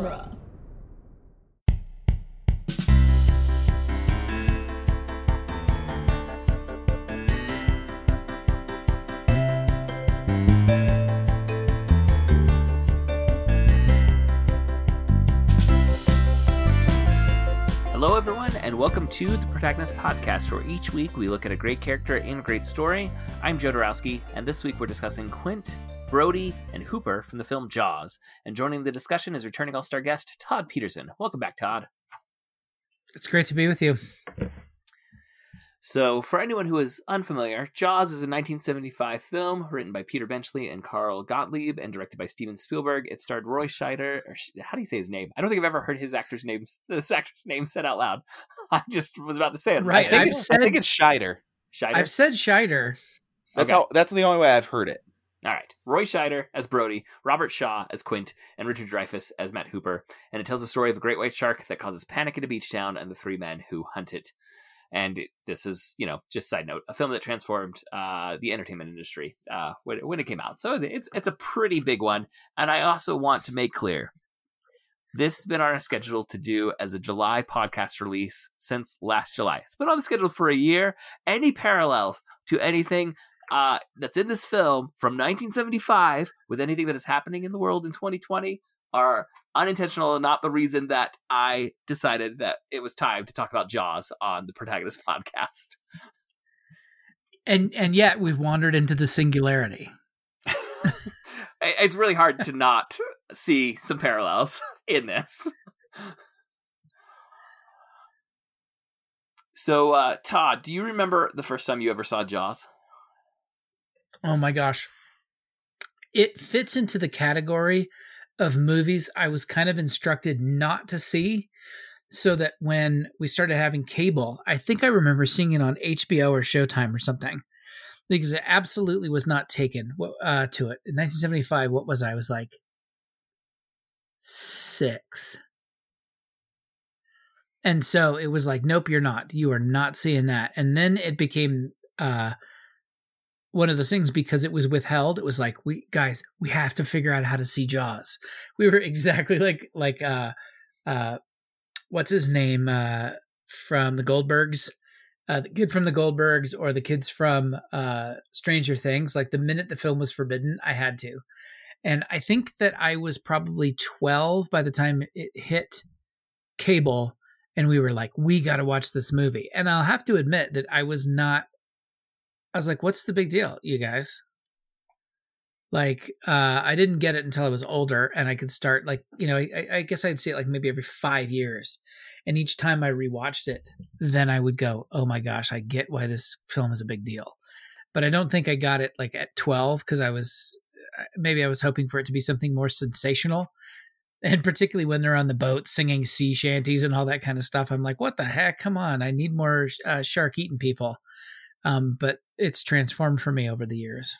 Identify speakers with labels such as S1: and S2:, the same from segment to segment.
S1: genre.
S2: Hello, everyone, and welcome to the Protagonist Podcast, where each week we look at a great character in a great story. I'm Joe Dorowski, and this week we're discussing Quint, Brody, and Hooper from the film Jaws. And joining the discussion is returning all star guest Todd Petersen. Welcome back, Todd.
S3: It's great to be with you.
S2: So, for anyone who is unfamiliar, Jaws is a 1975 film written by Peter Benchley and Carl Gottlieb and directed by Steven Spielberg. It starred Roy Scheider, or how do you say his name? I don't think I've ever heard his actor's name, this actor's name said out loud. I just was about to say it.
S3: Right,
S4: I think,
S3: I've
S4: it's,
S3: said-
S4: I think it's Scheider.
S2: Scheider.
S3: I've said Scheider.
S4: That's
S2: Okay.
S4: how. That's the only way I've heard it.
S2: All right. Roy Scheider as Brody, Robert Shaw as Quint, and Richard Dreyfuss as Matt Hooper. And it tells the story of a great white shark that causes panic in a beach town and the three men who hunt it. And it, this is, you know, just side note, a film that transformed uh, the entertainment industry uh, when, when it came out. So it's it's a pretty big one. And I also want to make clear, this has been on our schedule to do as a July podcast release since last July. It's been on the schedule for a year. Any parallels to anything uh, that's in this film from 1975 with anything that is happening in the world in 2020 are unintentional and not the reason that I decided that it was time to talk about Jaws on the Protagonist podcast.
S3: And and yet we've wandered into the singularity.
S2: It's really hard to not see some parallels in this. So, uh, Todd, do you remember the first time you ever saw Jaws?
S3: Oh my gosh. It fits into the category of movies I was kind of instructed not to see so that when we started having cable, I think I remember seeing it on HBO or Showtime or something. Because it absolutely was not taken uh, to it. In 1975, what was I? I was like six. And so it was like, nope, you're not. You are not seeing that. And then it became uh, one of those things because it was withheld. It was like, we guys, we have to figure out how to see Jaws. We were exactly like like uh uh what's his name uh from the Goldbergs, uh the kid from the Goldbergs or the kids from uh Stranger Things. Like the minute the film was forbidden, I had to. And I think that I was probably 12 by the time it hit cable and we were like, we got to watch this movie. And I'll have to admit that I was not I was like, what's the big deal, you guys? Like, uh, I didn't get it until I was older and I could start, like, you know, I, I guess I'd see it like maybe every five years. And each time I rewatched it, then I would go, oh my gosh, I get why this film is a big deal. But I don't think I got it like at 12 because I was, uh, maybe I was hoping for it to be something more sensational. And particularly when they're on the boat singing sea shanties and all that kind of stuff, I'm like, what the heck? Come on, I need more uh, shark eating people. Um, but it's transformed for me over the years.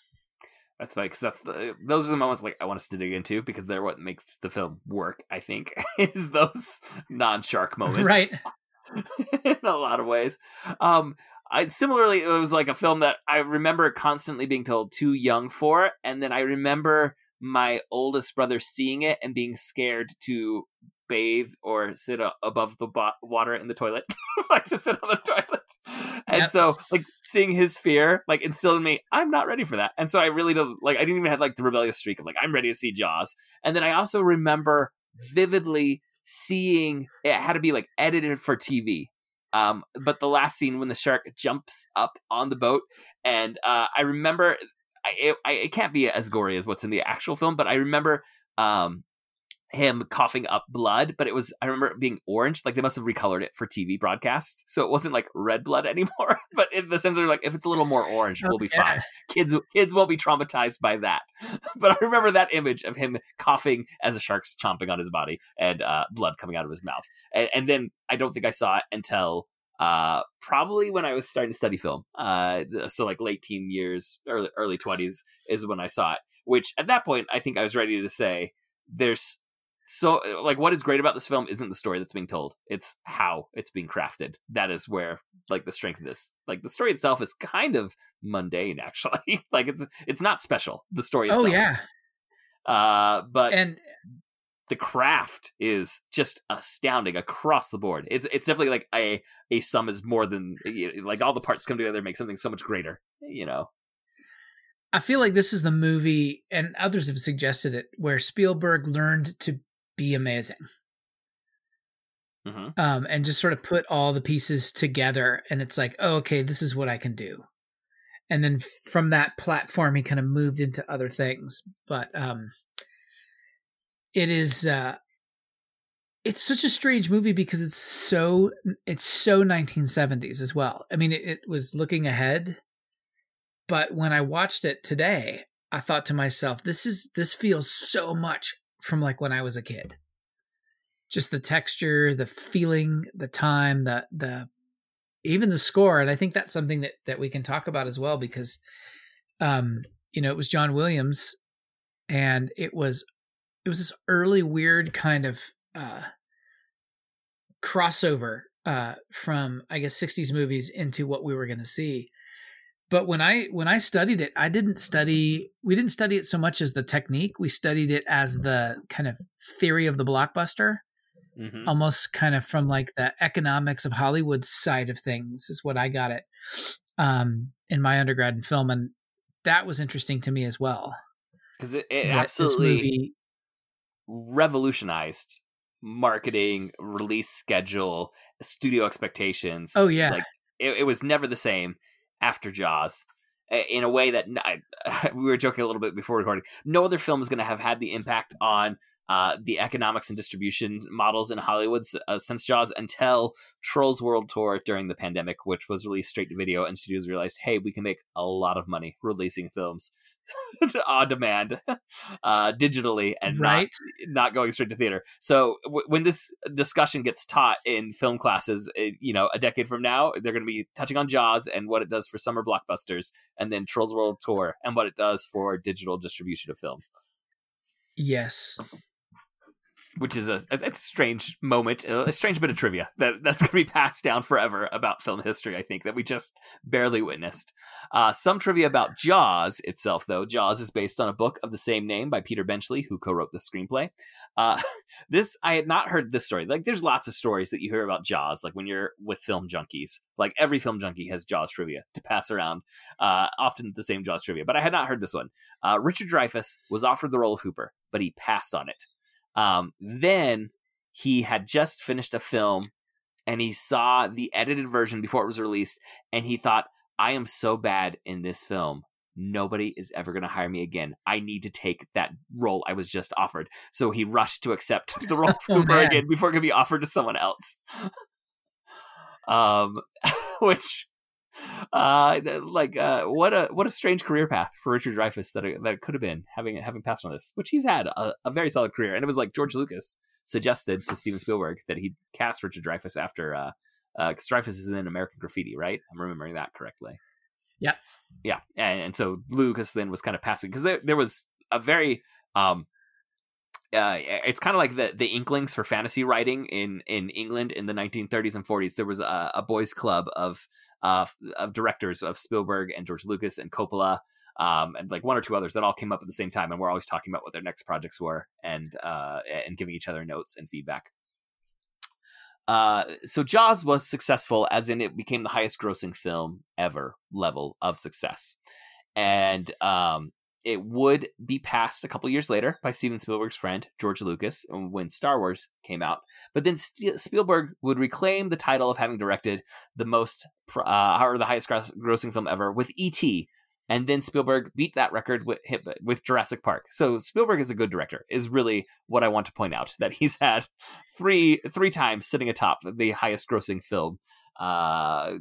S2: That's funny because that's the those are the moments like I want us to dig into because they're what makes the film work. I think is those non-shark moments,
S3: Right.
S2: in a lot of ways. Um, I similarly, it was like a film that I remember constantly being told too young for, and then I remember my oldest brother seeing it and being scared to bathe or sit a- above the bo- water in the toilet, like to sit on the toilet. And
S3: Yep.
S2: so, like seeing his fear, like instilled in me, I'm not ready for that. And so I really don't like. I didn't even have like the rebellious streak of like I'm ready to see Jaws. And then I also remember vividly seeing it had to be like edited for TV. Um, but the last scene when the shark jumps up on the boat, and uh, I remember I, it, I, it can't be as gory as what's in the actual film, but I remember um, him coughing up blood, but it was I remember it being orange. Like they must have recolored it for TV broadcast, so it wasn't like red blood anymore. but in the sense of like if it's a little more orange, we'll be
S3: yeah.
S2: fine. Kids kids won't be traumatized by that. but I remember that image of him coughing as a shark's chomping on his body and uh, blood coming out of his mouth. And, and then I don't think I saw it until uh, probably when I was starting to study film. Uh, so like late teen years, early early twenties is when I saw it. Which at that point I think I was ready to say there's so like what is great about this film isn't the story that's being told it's how it's being crafted that is where like the strength of this like the story itself is kind of mundane actually like it's it's not special the story itself.
S3: Oh yeah,
S2: uh but
S3: and
S2: the craft is just astounding across the board. It's it's definitely like a a sum is more than like all the parts come together make something so much greater. You know.
S3: I feel like this is the movie, and others have suggested it, where Spielberg learned to be amazing.
S2: Mm-hmm.
S3: Um, and just sort of put all the pieces together, and it's like, oh, okay, this is what I can do. And then from that platform, he kind of moved into other things. But um, it is uh, it's such a strange movie because it's so it's so 1970s as well. I mean, it, it was looking ahead but when I watched it today, I thought to myself, this is this feels so much from like when I was a kid. Just the texture, the feeling, the time, the the even the score, and I think that's something that that we can talk about as well because um you know, it was John Williams and it was it was this early weird kind of uh crossover uh from I guess 60s movies into what we were going to see but when i when i studied it i didn't study we didn't study it so much as the technique. We studied it as the kind of theory of the blockbuster
S2: mm-hmm.
S3: almost kind of from like the economics of hollywood side of things is what i got it um in my undergrad in film and that was interesting to me as well.
S2: Because it, it absolutely movie... revolutionized marketing release schedule studio expectations
S3: oh yeah.
S2: like it, it was never the same after Jaws in a way that I, we were joking a little bit before recording. No other film is going to have had the impact on uh, the economics and distribution models in Hollywood uh, since Jaws until Trolls World Tour during the pandemic, which was released straight to video, and studios realized, hey, we can make a lot of money releasing films on demand uh, digitally and right. not not going straight to theater. So w- when this discussion gets taught in film classes, it, you know, a decade from now, they're going to be touching on Jaws and what it does for summer blockbusters, and then Trolls World Tour and what it does for digital distribution of films.
S3: Yes
S2: which is a, a, strange moment, a strange bit of trivia that that's going to be passed down forever about film history. I think that we just barely witnessed. Uh, some trivia about Jaws itself, though. Jaws is based on a book of the same name by Peter Benchley, who co-wrote the screenplay. Uh, this I had not heard this story. Like, there's lots of stories that you hear about Jaws, like when you're with film junkies. Like every film junkie has Jaws trivia to pass around, uh, often the same Jaws trivia. But I had not heard this one. Uh, Richard Dreyfuss was offered the role of Hooper, but he passed on it. Um, then he had just finished a film and he saw the edited version before it was released and he thought, I am so bad in this film. Nobody is ever going to hire me again. I need to take that role I was just offered. So he rushed to accept the role oh, Hooper again before it could be offered to someone else. um, which uh like uh what a what a strange career path for Richard Dreyfuss that it, that it could have been having having passed on this which he's had a, a, very solid career. And it was like George Lucas suggested to Steven Spielberg that he cast Richard Dreyfuss after uh uh Dreyfuss is in American Graffiti right? I'm remembering that correctly.
S3: Yeah.
S2: Yeah and, and so Lucas then was kind of passing because there, there was a very um uh, it's kind of like the the inklings for fantasy writing in in England in the 1930s and 40s. There was a, a boys' club of uh, of directors of Spielberg and George Lucas and Coppola, um, and like one or two others that all came up at the same time, and we're always talking about what their next projects were and uh, and giving each other notes and feedback. Uh, so Jaws was successful, as in it became the highest grossing film ever level of success, and um, it would be passed a couple years later by Steven Spielberg's friend George Lucas when Star Wars came out. But then Spielberg would reclaim the title of having directed the most uh, or the highest grossing film ever with E.T. And then Spielberg beat that record with with Jurassic Park. So Spielberg is a good director. Is really what I want to point out that he's had three three times sitting atop the highest grossing film uh,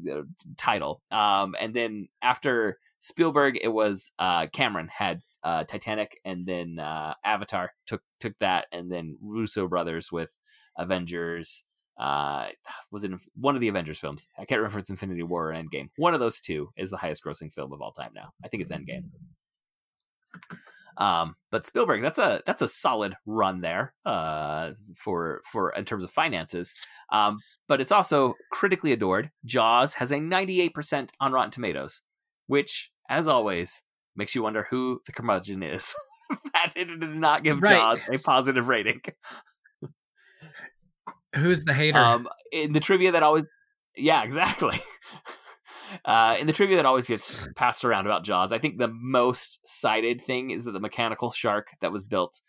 S2: title. Um, and then after Spielberg, it was uh, Cameron had uh, Titanic, and then uh, Avatar took took that, and then Russo brothers with Avengers. Uh, was it one of the Avengers films? I can't remember it's Infinity War or Endgame. One of those two is the highest grossing film of all time now. I think it's Endgame. Um, but Spielberg, that's a that's a solid run there uh, for for in terms of finances. Um, but it's also critically adored. Jaws has a 98% on Rotten Tomatoes which, as always, makes you wonder who the curmudgeon is. that did not give right. Jaws a positive rating.
S3: Who's the hater?
S2: Um, in the trivia that always, yeah, exactly. Uh, in the trivia that always gets passed around about Jaws, I think the most cited thing is that the mechanical shark that was built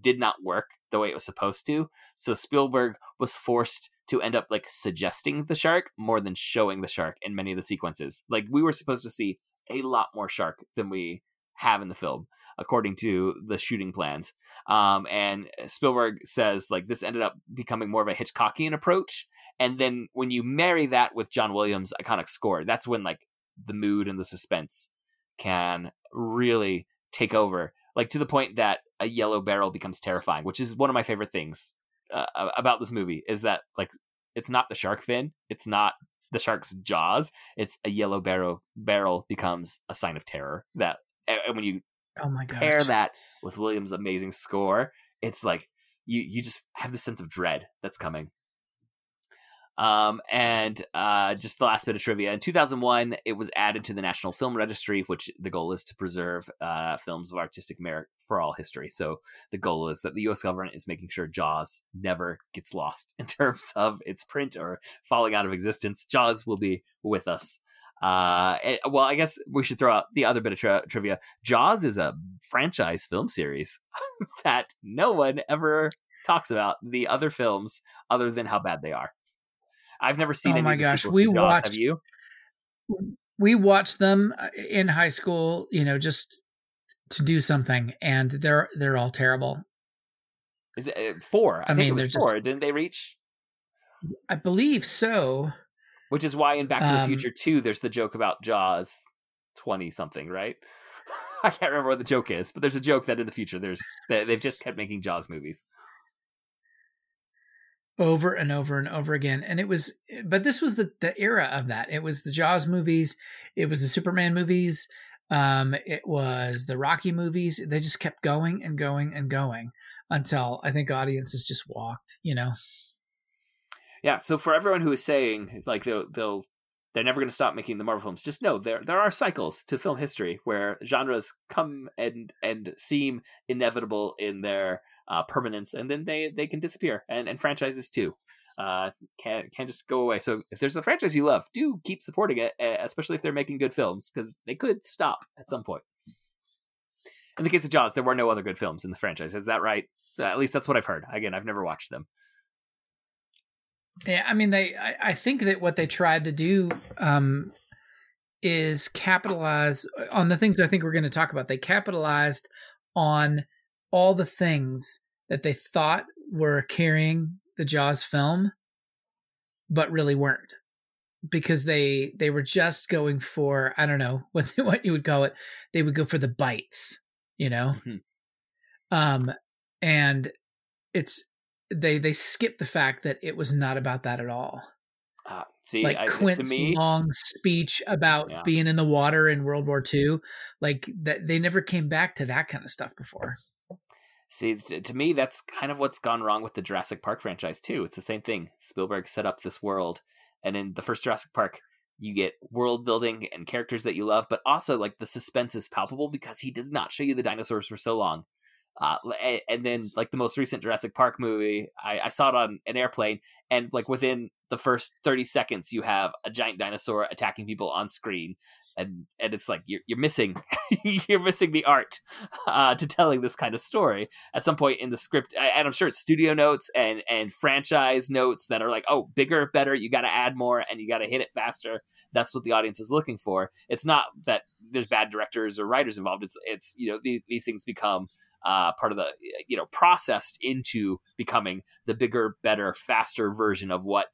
S2: did not work the way it was supposed to. So Spielberg was forced to end up like suggesting the shark more than showing the shark in many of the sequences. Like we were supposed to see a lot more shark than we have in the film according to the shooting plans. Um, and Spielberg says like this ended up becoming more of a Hitchcockian approach. And then when you marry that with John Williams' iconic score, that's when like the mood and the suspense can really take over, like to the point that a yellow barrel becomes terrifying, which is one of my favorite things uh, about this movie. Is that like it's not the shark fin, it's not the shark's jaws, it's a yellow barrel barrel becomes a sign of terror. That and when you
S3: Oh my god!
S2: Pair that with Williams' amazing score, it's like you you just have the sense of dread that's coming. Um, and uh, just the last bit of trivia. In 2001, it was added to the National Film Registry, which the goal is to preserve uh, films of artistic merit for all history. So the goal is that the U.S. government is making sure Jaws never gets lost in terms of its print or falling out of existence. Jaws will be with us uh, it, eh, well, I guess we should throw out the other bit of tri- trivia. Jaws is a franchise film series that no one ever talks about the other films other than how bad they are. I've never seen. Any.
S3: Oh my gosh, we watched.
S2: Have you?
S3: We watched them uh, in high school. You know, just to do something, and they're they're all terrible.
S2: Is it uh, four? I, I mean, it was four. Just, Didn't they reach?
S3: I believe so.
S2: Which is why in Back to the um, Future 2, there's the joke about Jaws 20 something, right? I can't remember what the joke is, but there's a joke that in the future there's they've just kept making Jaws movies
S3: over and over and over again and it was but this was the the era of that it was the jaws movies it was the superman movies um it was the rocky movies they just kept going and going and going until i think audiences just walked you know?
S2: Yeah so for everyone who is saying like they'll they'll they're never going to stop making the marvel films just know there there are cycles to film history where genres come and and seem inevitable in their uh, permanence and then they they can disappear and and franchises too uh can can just go away so if there's a franchise you love do keep supporting it especially if they're making good films because they could stop at some point in the case of jaws there were no other good films in the franchise is that right at least that's what i've heard again i've never watched them
S3: yeah, I mean, they. I, I think that what they tried to do um, is capitalize on the things I think we're going to talk about. They capitalized on all the things that they thought were carrying the Jaws film, but really weren't, because they they were just going for I don't know what what you would call it. They would go for the bites, you know. Mm-hmm. Um, and it's they they skip the fact that it was not about that at all.
S2: Uh, see,
S3: like I, Quint's me, long speech about yeah. being in the water in World War II, like that they never came back to that kind of stuff before.
S2: See, to me, that's kind of what's gone wrong with the Jurassic Park franchise too. It's the same thing. Spielberg set up this world, and in the first Jurassic Park, you get world building and characters that you love, but also like the suspense is palpable because he does not show you the dinosaurs for so long. Uh, and then like the most recent Jurassic Park movie, I, I, saw it on an airplane, and like within the first thirty seconds, you have a giant dinosaur attacking people on screen, and and it's like you're you're missing you're missing the art uh, to telling this kind of story at some point in the script, and I'm sure it's studio notes and and franchise notes that are like, oh, bigger, better, you got to add more, and you got to hit it faster. That's what the audience is looking for. It's not that there's bad directors or writers involved. It's it's you know these, these things become uh, part of the you know processed into becoming the bigger, better, faster version of what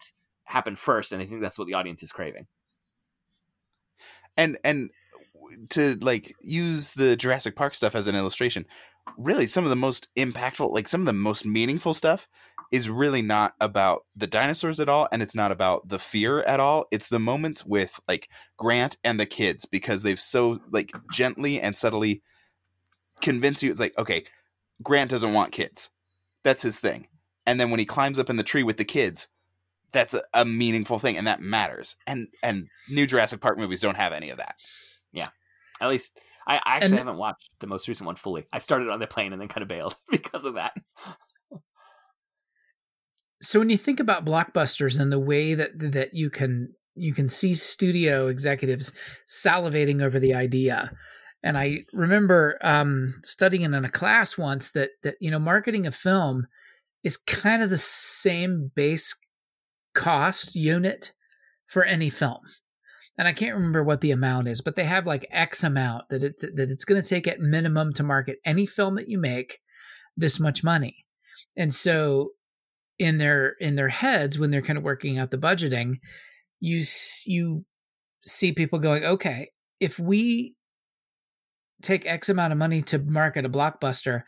S2: happened first, and I think that's what the audience is craving.
S1: And and to like use the Jurassic Park stuff as an illustration, really some of the most impactful, like some of the most meaningful stuff is really not about the dinosaurs at all and it's not about the fear at all. It's the moments with like grant and the kids because they've so like gently and subtly convince you it's like okay grant doesn't want kids. That's his thing. And then when he climbs up in the tree with the kids that's a, a meaningful thing and that matters. And and new jurassic park movies don't have any of that.
S2: Yeah. At least i, I actually and, haven't watched the most recent one fully. I started on the plane and then kind of bailed because of that.
S3: So when you think about blockbusters and the way that that you can you can see studio executives salivating over the idea and i remember um, studying in a class once that that you know marketing a film is kind of the same base cost unit for any film. And i can't remember what the amount is but they have like x amount that it's that it's going to take at minimum to market any film that you make this much money. And so in their in their heads when they're kind of working out the budgeting you you see people going okay if we take x amount of money to market a blockbuster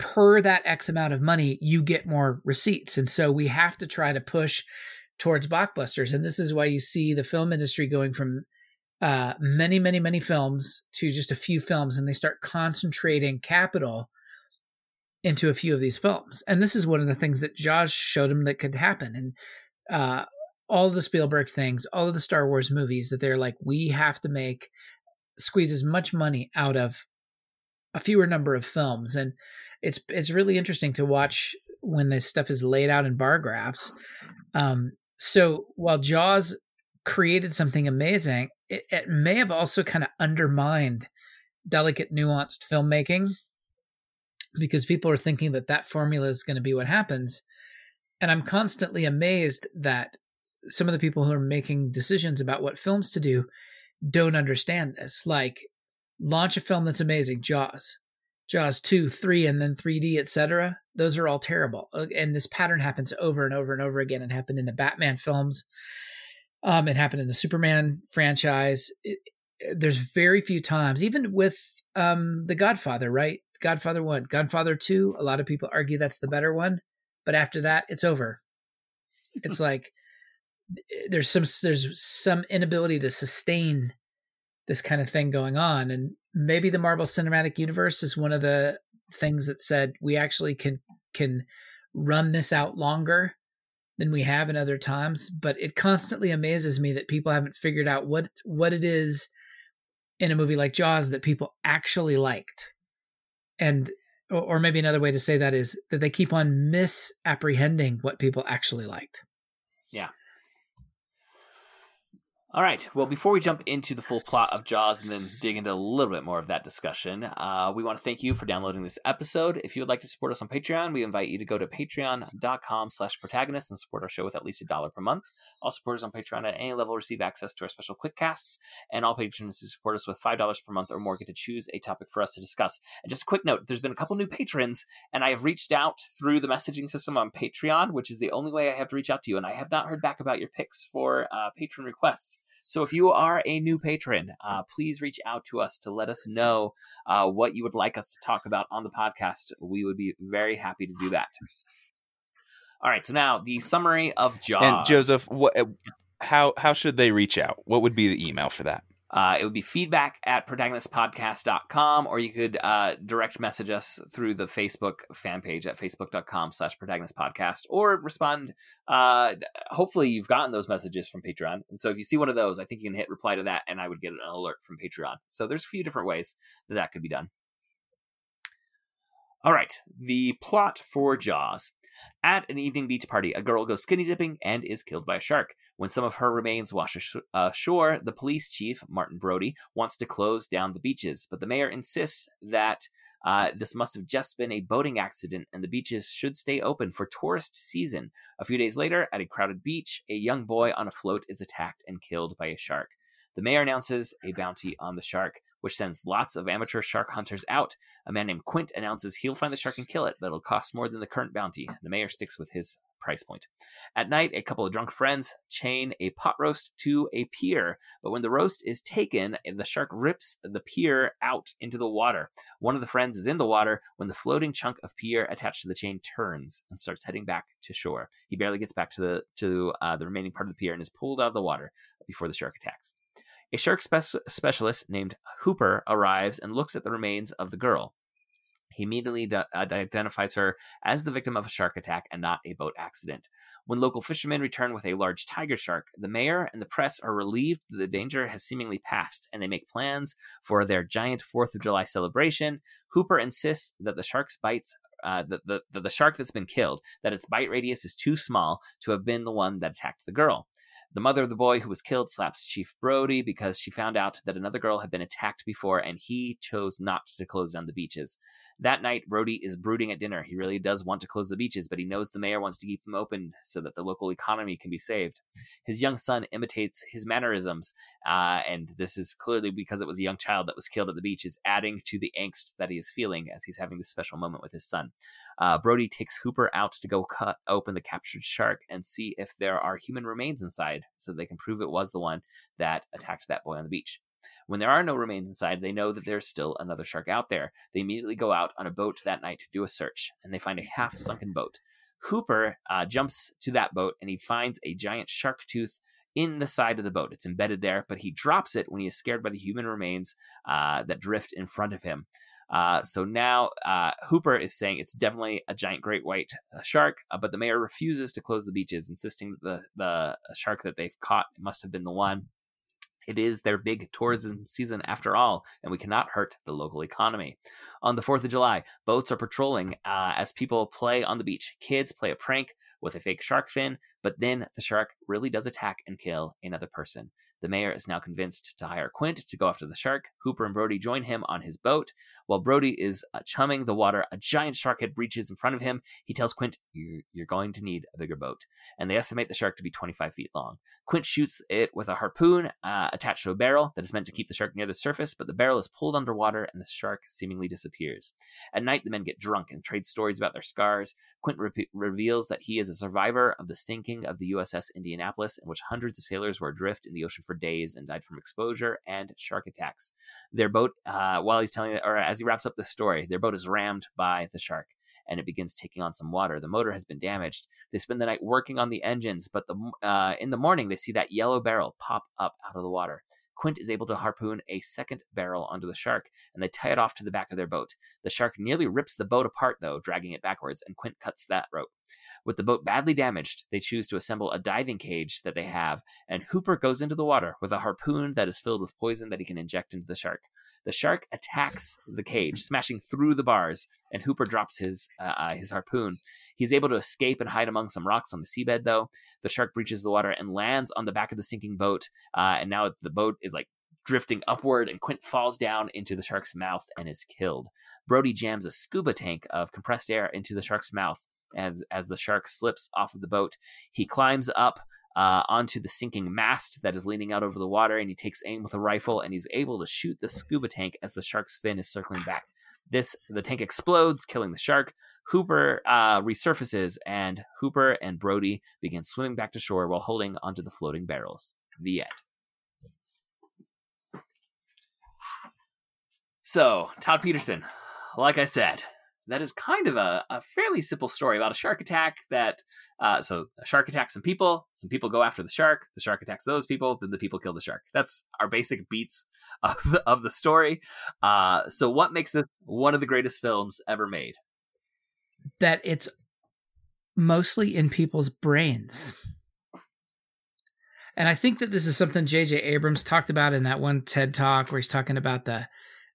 S3: per that x amount of money you get more receipts and so we have to try to push towards blockbusters and this is why you see the film industry going from uh, many many many films to just a few films and they start concentrating capital into a few of these films. And this is one of the things that Jaws showed him that could happen. And uh, all the Spielberg things, all of the Star Wars movies that they're like, we have to make squeeze as much money out of a fewer number of films. And it's it's really interesting to watch when this stuff is laid out in bar graphs. Um, so while Jaws created something amazing, it, it may have also kind of undermined delicate, nuanced filmmaking because people are thinking that that formula is going to be what happens. And I'm constantly amazed that some of the people who are making decisions about what films to do don't understand this. Like, launch a film that's amazing, Jaws, Jaws 2, 3, and then 3D, etc. Those are all terrible. Uh, and this pattern happens over and over and over again. It happened in the Batman films. Um, it happened in the Superman franchise. It, there's very few times, even with um, The Godfather, right? Godfather 1. Godfather 2, a lot of people argue that's the better one, but after that, it's over. It's like there's some there's some inability to sustain this kind of thing going on and maybe the Marvel Cinematic Universe is one of the things that said we actually can can run this out longer than we have in other times, but it constantly amazes me that people haven't figured out what what it is in a movie like Jaws that people actually liked and or maybe another way to say that is that they keep on misapprehending what people actually liked.
S2: Yeah. All right. Well, before we jump into the full plot of Jaws and then dig into a little bit more of that discussion, uh, we want to thank you for downloading this episode. If you would like to support us on Patreon, we invite you to go to patreon.com slash protagonist and support our show with at least a dollar per month. All supporters on Patreon at any level receive access to our special quick casts, and all patrons who support us with $5 per month or more get to choose a topic for us to discuss. And just a quick note, there's been a couple new patrons, and I have reached out through the messaging system on Patreon, which is the only way I have to reach out to you, and I have not heard back about your picks for uh, patron requests. So if you are a new patron, uh, please reach out to us to let us know uh, what you would like us to talk about on the podcast. We would be very happy to do that. All right, so now the summary of Jaws.
S1: And Joseph, what, how how should they reach out? What would be the email for that?
S2: Uh, it would be feedback at protagonistpodcast.com, or you could uh, direct message us through the Facebook fan page at facebook.com slash protagonistpodcast, or respond. Uh, hopefully, you've gotten those messages from Patreon. And so if you see one of those, I think you can hit reply to that, and I would get an alert from Patreon. So there's a few different ways that that could be done. All right, the plot for Jaws. At an evening beach party, a girl goes skinny dipping and is killed by a shark. When some of her remains wash ashore, the police chief, Martin Brody, wants to close down the beaches, but the mayor insists that uh, this must have just been a boating accident and the beaches should stay open for tourist season. A few days later, at a crowded beach, a young boy on a float is attacked and killed by a shark. The mayor announces a bounty on the shark, which sends lots of amateur shark hunters out. A man named Quint announces he'll find the shark and kill it, but it'll cost more than the current bounty. The mayor sticks with his price point. At night, a couple of drunk friends chain a pot roast to a pier, but when the roast is taken, the shark rips the pier out into the water. One of the friends is in the water when the floating chunk of pier attached to the chain turns and starts heading back to shore. He barely gets back to the to uh, the remaining part of the pier and is pulled out of the water before the shark attacks. A shark spe- specialist named Hooper arrives and looks at the remains of the girl. He immediately d- uh, identifies her as the victim of a shark attack and not a boat accident. When local fishermen return with a large tiger shark, the mayor and the press are relieved that the danger has seemingly passed and they make plans for their giant 4th of July celebration. Hooper insists that the shark's bites uh, the, the, the the shark that's been killed that its bite radius is too small to have been the one that attacked the girl. The mother of the boy who was killed slaps Chief Brody because she found out that another girl had been attacked before and he chose not to close down the beaches. That night, Brody is brooding at dinner. He really does want to close the beaches, but he knows the mayor wants to keep them open so that the local economy can be saved. His young son imitates his mannerisms, uh, and this is clearly because it was a young child that was killed at the beach, is adding to the angst that he is feeling as he's having this special moment with his son. Uh, Brody takes Hooper out to go cut open the captured shark and see if there are human remains inside so they can prove it was the one that attacked that boy on the beach. When there are no remains inside, they know that there's still another shark out there. They immediately go out on a boat that night to do a search, and they find a half sunken boat. Hooper uh, jumps to that boat and he finds a giant shark tooth in the side of the boat. It's embedded there, but he drops it when he is scared by the human remains uh, that drift in front of him. Uh, so now uh, Hooper is saying it's definitely a giant great white uh, shark, uh, but the mayor refuses to close the beaches, insisting that the, the shark that they've caught must have been the one. It is their big tourism season after all, and we cannot hurt the local economy. On the 4th of July, boats are patrolling uh, as people play on the beach. Kids play a prank with a fake shark fin, but then the shark really does attack and kill another person. The mayor is now convinced to hire Quint to go after the shark. Hooper and Brody join him on his boat. While Brody is uh, chumming the water, a giant shark head breaches in front of him. He tells Quint, you're, you're going to need a bigger boat. And they estimate the shark to be 25 feet long. Quint shoots it with a harpoon uh, attached to a barrel that is meant to keep the shark near the surface, but the barrel is pulled underwater and the shark seemingly disappears. At night, the men get drunk and trade stories about their scars. Quint re- reveals that he is a survivor of the sinking of the USS Indianapolis, in which hundreds of sailors were adrift in the ocean for days and died from exposure and shark attacks. Their boat, uh, while he's telling, or as he wraps up the story, their boat is rammed by the shark and it begins taking on some water. The motor has been damaged. They spend the night working on the engines, but the uh, in the morning they see that yellow barrel pop up out of the water. Quint is able to harpoon a second barrel onto the shark, and they tie it off to the back of their boat. The shark nearly rips the boat apart, though, dragging it backwards, and Quint cuts that rope. With the boat badly damaged, they choose to assemble a diving cage that they have, and Hooper goes into the water with a harpoon that is filled with poison that he can inject into the shark. The shark attacks the cage, smashing through the bars, and Hooper drops his uh, uh, his harpoon. He's able to escape and hide among some rocks on the seabed, though. The shark breaches the water and lands on the back of the sinking boat, uh, and now the boat is like drifting upward, and Quint falls down into the shark's mouth and is killed. Brody jams a scuba tank of compressed air into the shark's mouth, as as the shark slips off of the boat. He climbs up uh, onto the sinking mast that is leaning out over the water, and he takes aim with a rifle, and he's able to shoot the scuba tank as the shark's fin is circling back. This the tank explodes, killing the shark. Hooper uh, resurfaces, and Hooper and Brody begin swimming back to shore while holding onto the floating barrels. The end. So, Todd Petersen, like I said, that is kind of a, a fairly simple story about a shark attack that uh, so a shark attacks some people some people go after the shark the shark attacks those people then the people kill the shark. That's our basic beats of the, of the story. Uh, so what makes this one of the greatest films ever made?
S3: That it's mostly in people's brains. And i think that this is something jj abrams talked about in that one ted talk where he's talking about the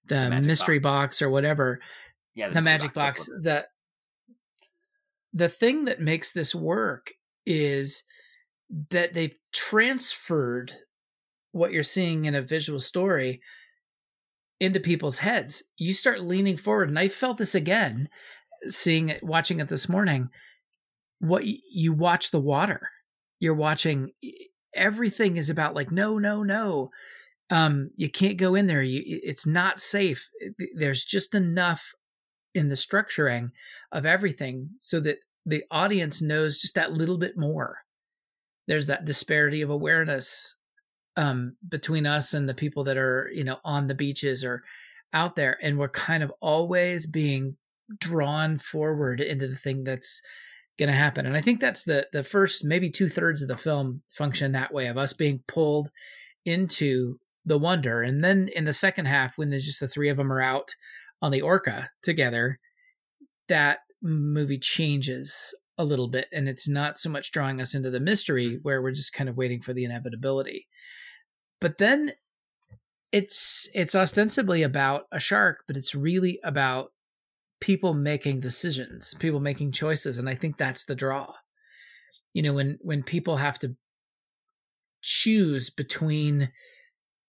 S3: the, mystery box. box or whatever
S2: yeah,
S3: the magic box. box the the thing that makes this work is that they've transferred what you're seeing in a visual story into people's heads. You start leaning forward, and I felt this again, seeing it, watching it this morning. What you watch the water, you're watching. Everything is about like no, no, no. Um, you can't go in there. You, it's not safe. There's just enough in the structuring of everything so that the audience knows just that little bit more. There's that disparity of awareness um, between us and the people that are, you know, on the beaches or out there. And we're kind of always being drawn forward into the thing that's going to happen. And I think that's the the first maybe two thirds of the film function that way of us being pulled into the wonder. And then in the second half, when there's just the three of them are out on the Orca together, that movie changes a little bit and it's not so much drawing us into the mystery mm-hmm. where we're just kind of waiting for the inevitability. But then it's it's ostensibly about a shark, but it's really about people making decisions, people making choices, and I think that's the draw. You know, when when people have to choose between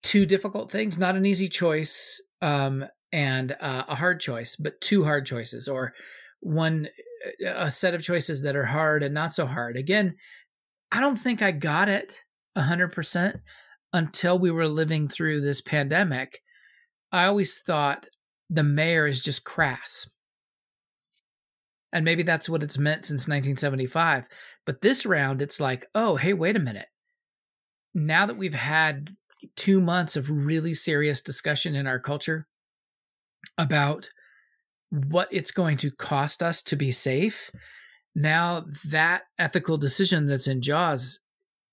S3: two difficult things, not an easy choice, um, and uh, a hard choice, but two hard choices, or one a set of choices that are hard and not so hard. Again, I don't think I got it hundred percent until we were living through this pandemic. I always thought the mayor is just crass. And maybe that's what it's meant since 1975. But this round, it's like, oh, hey, wait a minute. Now that we've had two months of really serious discussion in our culture about what it's going to cost us to be safe, now that ethical decision that's in Jaws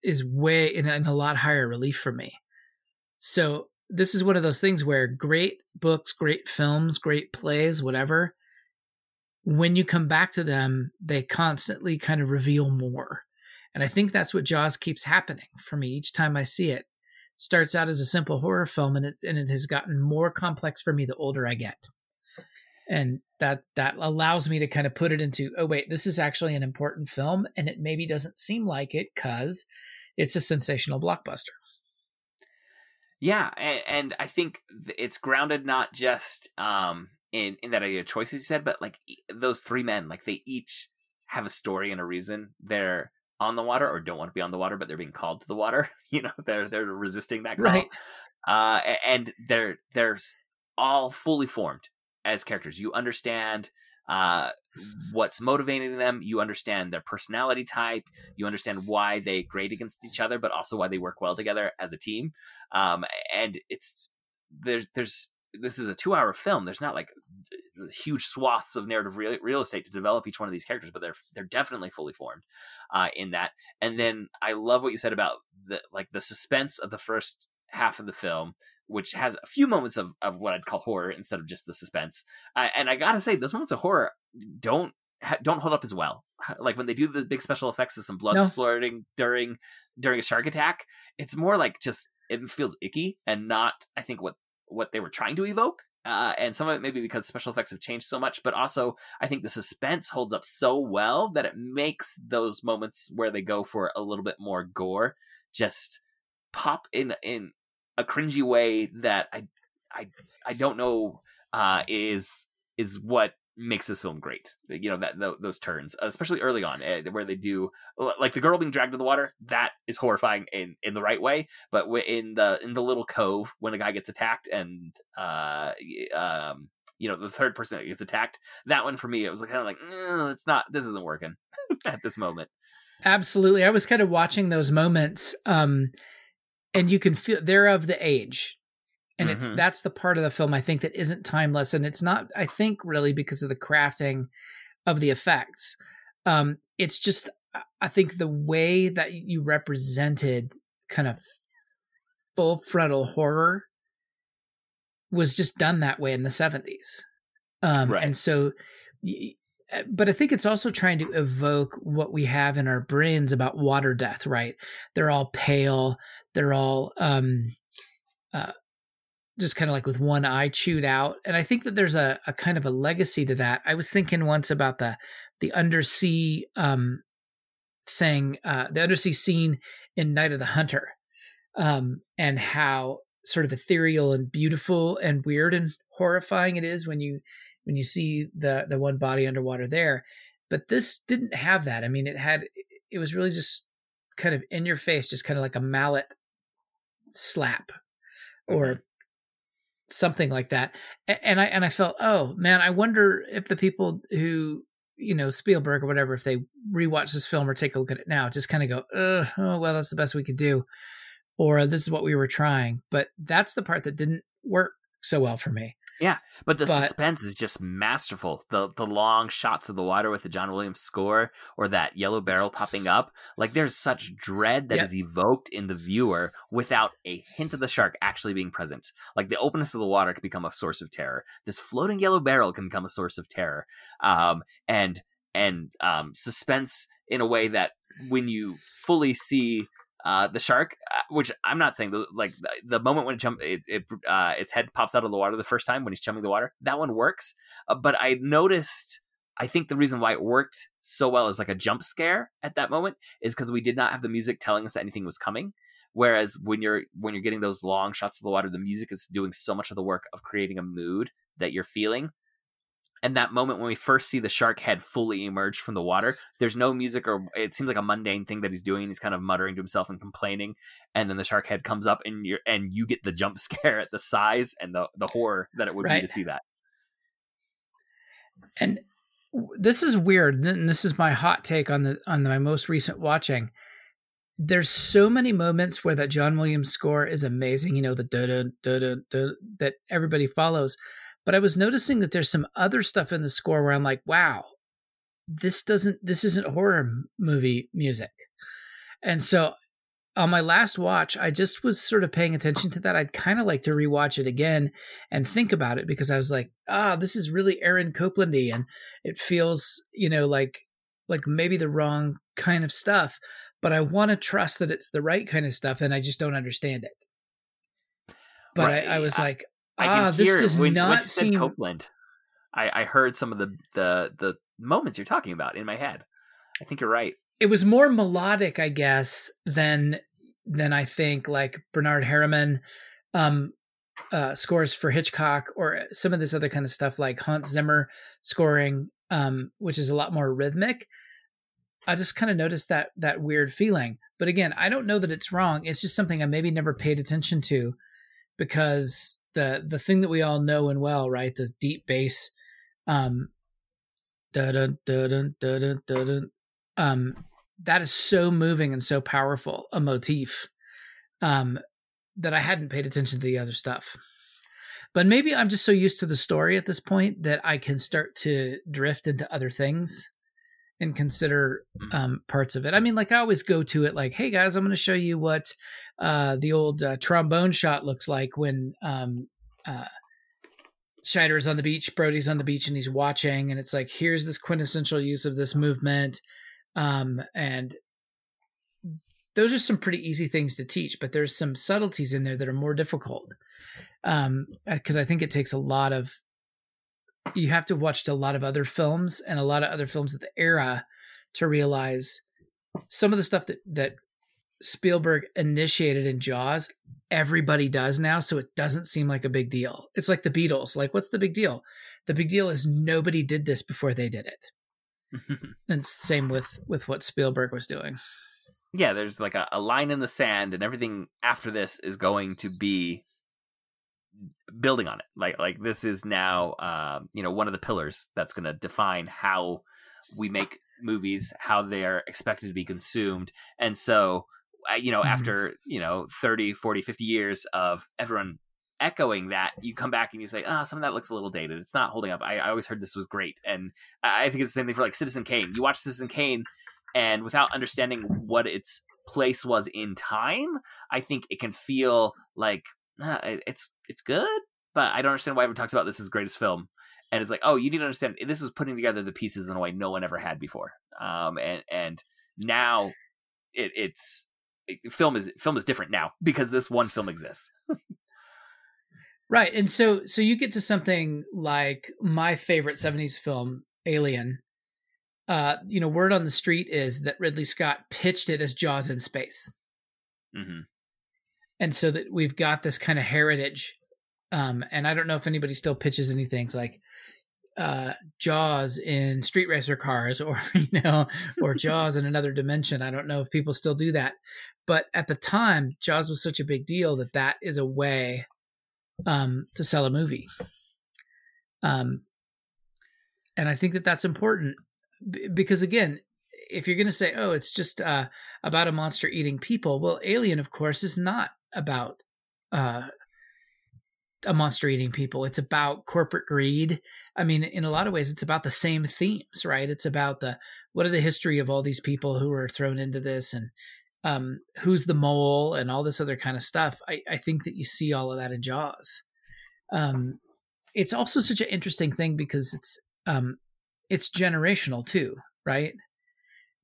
S3: is way in a, in a lot higher relief for me. So this is one of those things where great books, great films, great plays, whatever, when you come back to them, they constantly kind of reveal more. And I think that's what Jaws keeps happening for me each time I see it. Starts out as a simple horror film and it's and it has gotten more complex for me the older I get. And that that allows me to kind of put it into, oh wait, this is actually an important film and it maybe doesn't seem like it cuz it's a sensational blockbuster.
S2: Yeah, and, and, I think it's grounded not just um, in in that idea of choices you said, but like those three men, like they each have a story and a reason they're on the water or don't want to be on the water, but they're being called to the water. You know, they're they're resisting that call. Right. Uh, and they're they're all fully formed as characters. You understand uh, what's motivating them. You understand their personality type. You understand why they grade against each other, but also why they work well together as a team. Um, and it's there's there's this is a two hour film. There's not like huge swaths of narrative real, real estate to develop each one of these characters, but they're they're definitely fully formed uh, in that. And then I love what you said about the like the suspense of the first half of the film which has a few moments of, of what I'd call horror instead of just the suspense. Uh, and I gotta say, those moments of horror don't don't hold up as well. Like when they do the big special effects of some blood no. splurting during during a shark attack, it's more like just it feels icky and not I think what what they were trying to evoke. Uh, and some of it maybe because special effects have changed so much, but also I think the suspense holds up so well that it makes those moments where they go for a little bit more gore just pop in in a cringy way that I I I don't know uh, is is what makes this film great. You know that those turns, especially early on, eh, where they do like the girl being dragged to the water. That is horrifying in in the right way, but in the in the little cove when a guy gets attacked and uh um you know the third person that gets attacked. That one for me, it was like kind of like it's not. This isn't working at this moment.
S3: Absolutely, I was kind of watching those moments. Um, and you can feel they're of the age and mm-hmm. it's that's the part of the film i think that isn't timeless and it's not i think really because of the crafting of the effects um it's just i think the way that you represented kind of full frontal horror was just done that way in the 70s um right. and so but I think it's also trying to evoke what we have in our brains about water death, right? They're all pale, they're all um, uh, just kind of like with one eye chewed out, and I think that there's a, a kind of a legacy to that. I was thinking once about the the undersea um, thing, uh, the undersea scene in Night of the Hunter, um, and how sort of ethereal and beautiful and weird and horrifying it is when you when you see the the one body underwater there but this didn't have that i mean it had it was really just kind of in your face just kind of like a mallet slap or mm-hmm. Something like that. And i and i felt oh man i wonder if the people who you know spielberg or whatever if they rewatch this film or take a look at it now just kind of go oh well that's the best we could do or this is what we were trying. But that's the part that didn't work so well for me
S2: yeah, but the but, suspense is just masterful. The the long shots of the water with the John Williams score or that yellow barrel popping up, like there's such dread that is evoked in the viewer without a hint of the shark actually being present. Like the openness of the water can become a source of terror. This floating yellow barrel can become a source of terror. Um, and and um, suspense in a way that when you fully see Uh, the shark, uh, which I'm not saying the, like the, the moment when it jump, it, it uh, its head pops out of the water the first time when he's chumming the water. That one works, uh, but I noticed. I think the reason why it worked so well as like a jump scare at that moment is because we did not have the music telling us that anything was coming. Whereas when you're when you're getting those long shots of the water, the music is doing so much of the work of creating a mood that you're feeling. And that moment when we first see the shark head fully emerge from the water, there's no music or it seems like a mundane thing that he's doing. He's kind of muttering to himself and complaining, and then the shark head comes up and you and you get the jump scare at the size and the the horror that it would
S3: Right.
S2: be to see that.
S3: and this is weird and this is my hot take on the on my most recent watching there's so many moments where that john williams score is amazing you know the da da da da da that everybody follows but i was noticing that there's some other stuff in the score where i'm like wow this doesn't this isn't horror movie music and so on my last watch i just was sort of paying attention to that i'd kind of like to rewatch it again and think about it because i was like ah this is really aaron coplandy and it feels you know like like maybe the wrong kind of stuff but i want to trust that it's the right kind of stuff and i just don't understand it but
S2: Right.
S3: I, I was
S2: I-
S3: like
S2: I
S3: ah
S2: can
S3: this
S2: hear
S3: does
S2: when,
S3: not
S2: you said
S3: seem
S2: Copland. I, I heard some of the, the the moments you're talking about in my head. I think you're right.
S3: it was more melodic i guess than than i think like bernard herrmann um uh scores for hitchcock or some of this other kind of stuff like hans zimmer scoring um which is a lot more rhythmic i just kind of noticed that that weird feeling but again i don't know that it's wrong it's just something i maybe never paid attention to because the the thing that we all know and well right? The deep bass um dun dun dun dun um that is so moving and so powerful a motif um that I hadn't paid attention to the other stuff. But maybe I'm just so used to the story at this point that I can start to drift into other things and consider
S2: Mhm.
S3: um, parts of it. I mean, like I always go to it like, "Hey guys, I'm going to show you what uh, the old uh, trombone shot looks like when um, uh, Scheider's on the beach, Brody's on the beach, and he's watching, and it's like, here's this quintessential use of this movement, um, and those are some pretty easy things to teach, but there's some subtleties in there that are more difficult. Um, because I think it takes a lot of you have to watch a lot of other films and a lot of other films of the era to realize some of the stuff that that Spielberg initiated in Jaws, everybody does now, so it doesn't seem like a big deal. It's like the Beatles. Like, what's the big deal? The big deal is nobody did this before they did it. And same with with what Spielberg was doing.
S2: yeah, there's like a, a line in the sand, and everything after this is going to be building on it. Like like this is now um, you know one of the pillars that's going to define how we make movies, how they're expected to be consumed, and so uh, you know
S3: Mhm.
S2: after you know 30 40 50 years of everyone echoing that you come back and you say ah some of that looks a little dated. It's not holding up. I, I always heard this was great. And I think it's the same thing for like citizen kane. You watch citizen kane and without understanding what its place was in time i think it can feel like uh, it's it's good but i don't understand why everyone talks about this as greatest film and it's like oh you need to understand this was putting together the pieces in a way no one ever had before um and and now it, it's it, film is film is different now because this one film exists
S3: Right. And so so you get to something like my favorite 70s film, Alien. Uh, you know, word on the street is that Ridley Scott pitched it as Jaws in space.
S2: hmm
S3: And so that we've got this kind of heritage. Um, and I don't know if anybody still pitches anything like uh Jaws in street racer cars or you know, or Jaws in another dimension. I don't know if people still do that. But at the time, Jaws was such a big deal that that is a way um, to sell a movie. Um, and I think that that's important because again, if you're going to say, "Oh, it's just uh, about a monster eating people," well, Alien, of course, is not about uh, a monster eating people. It's about corporate greed. I mean, in a lot of ways, it's about the same themes, right? It's about the what are the history of all these people who are thrown into this and um, who's the mole and all this other kind of stuff. I, I think that you see all of that in Jaws. Um, it's also such an interesting thing because it's um, it's generational too, right?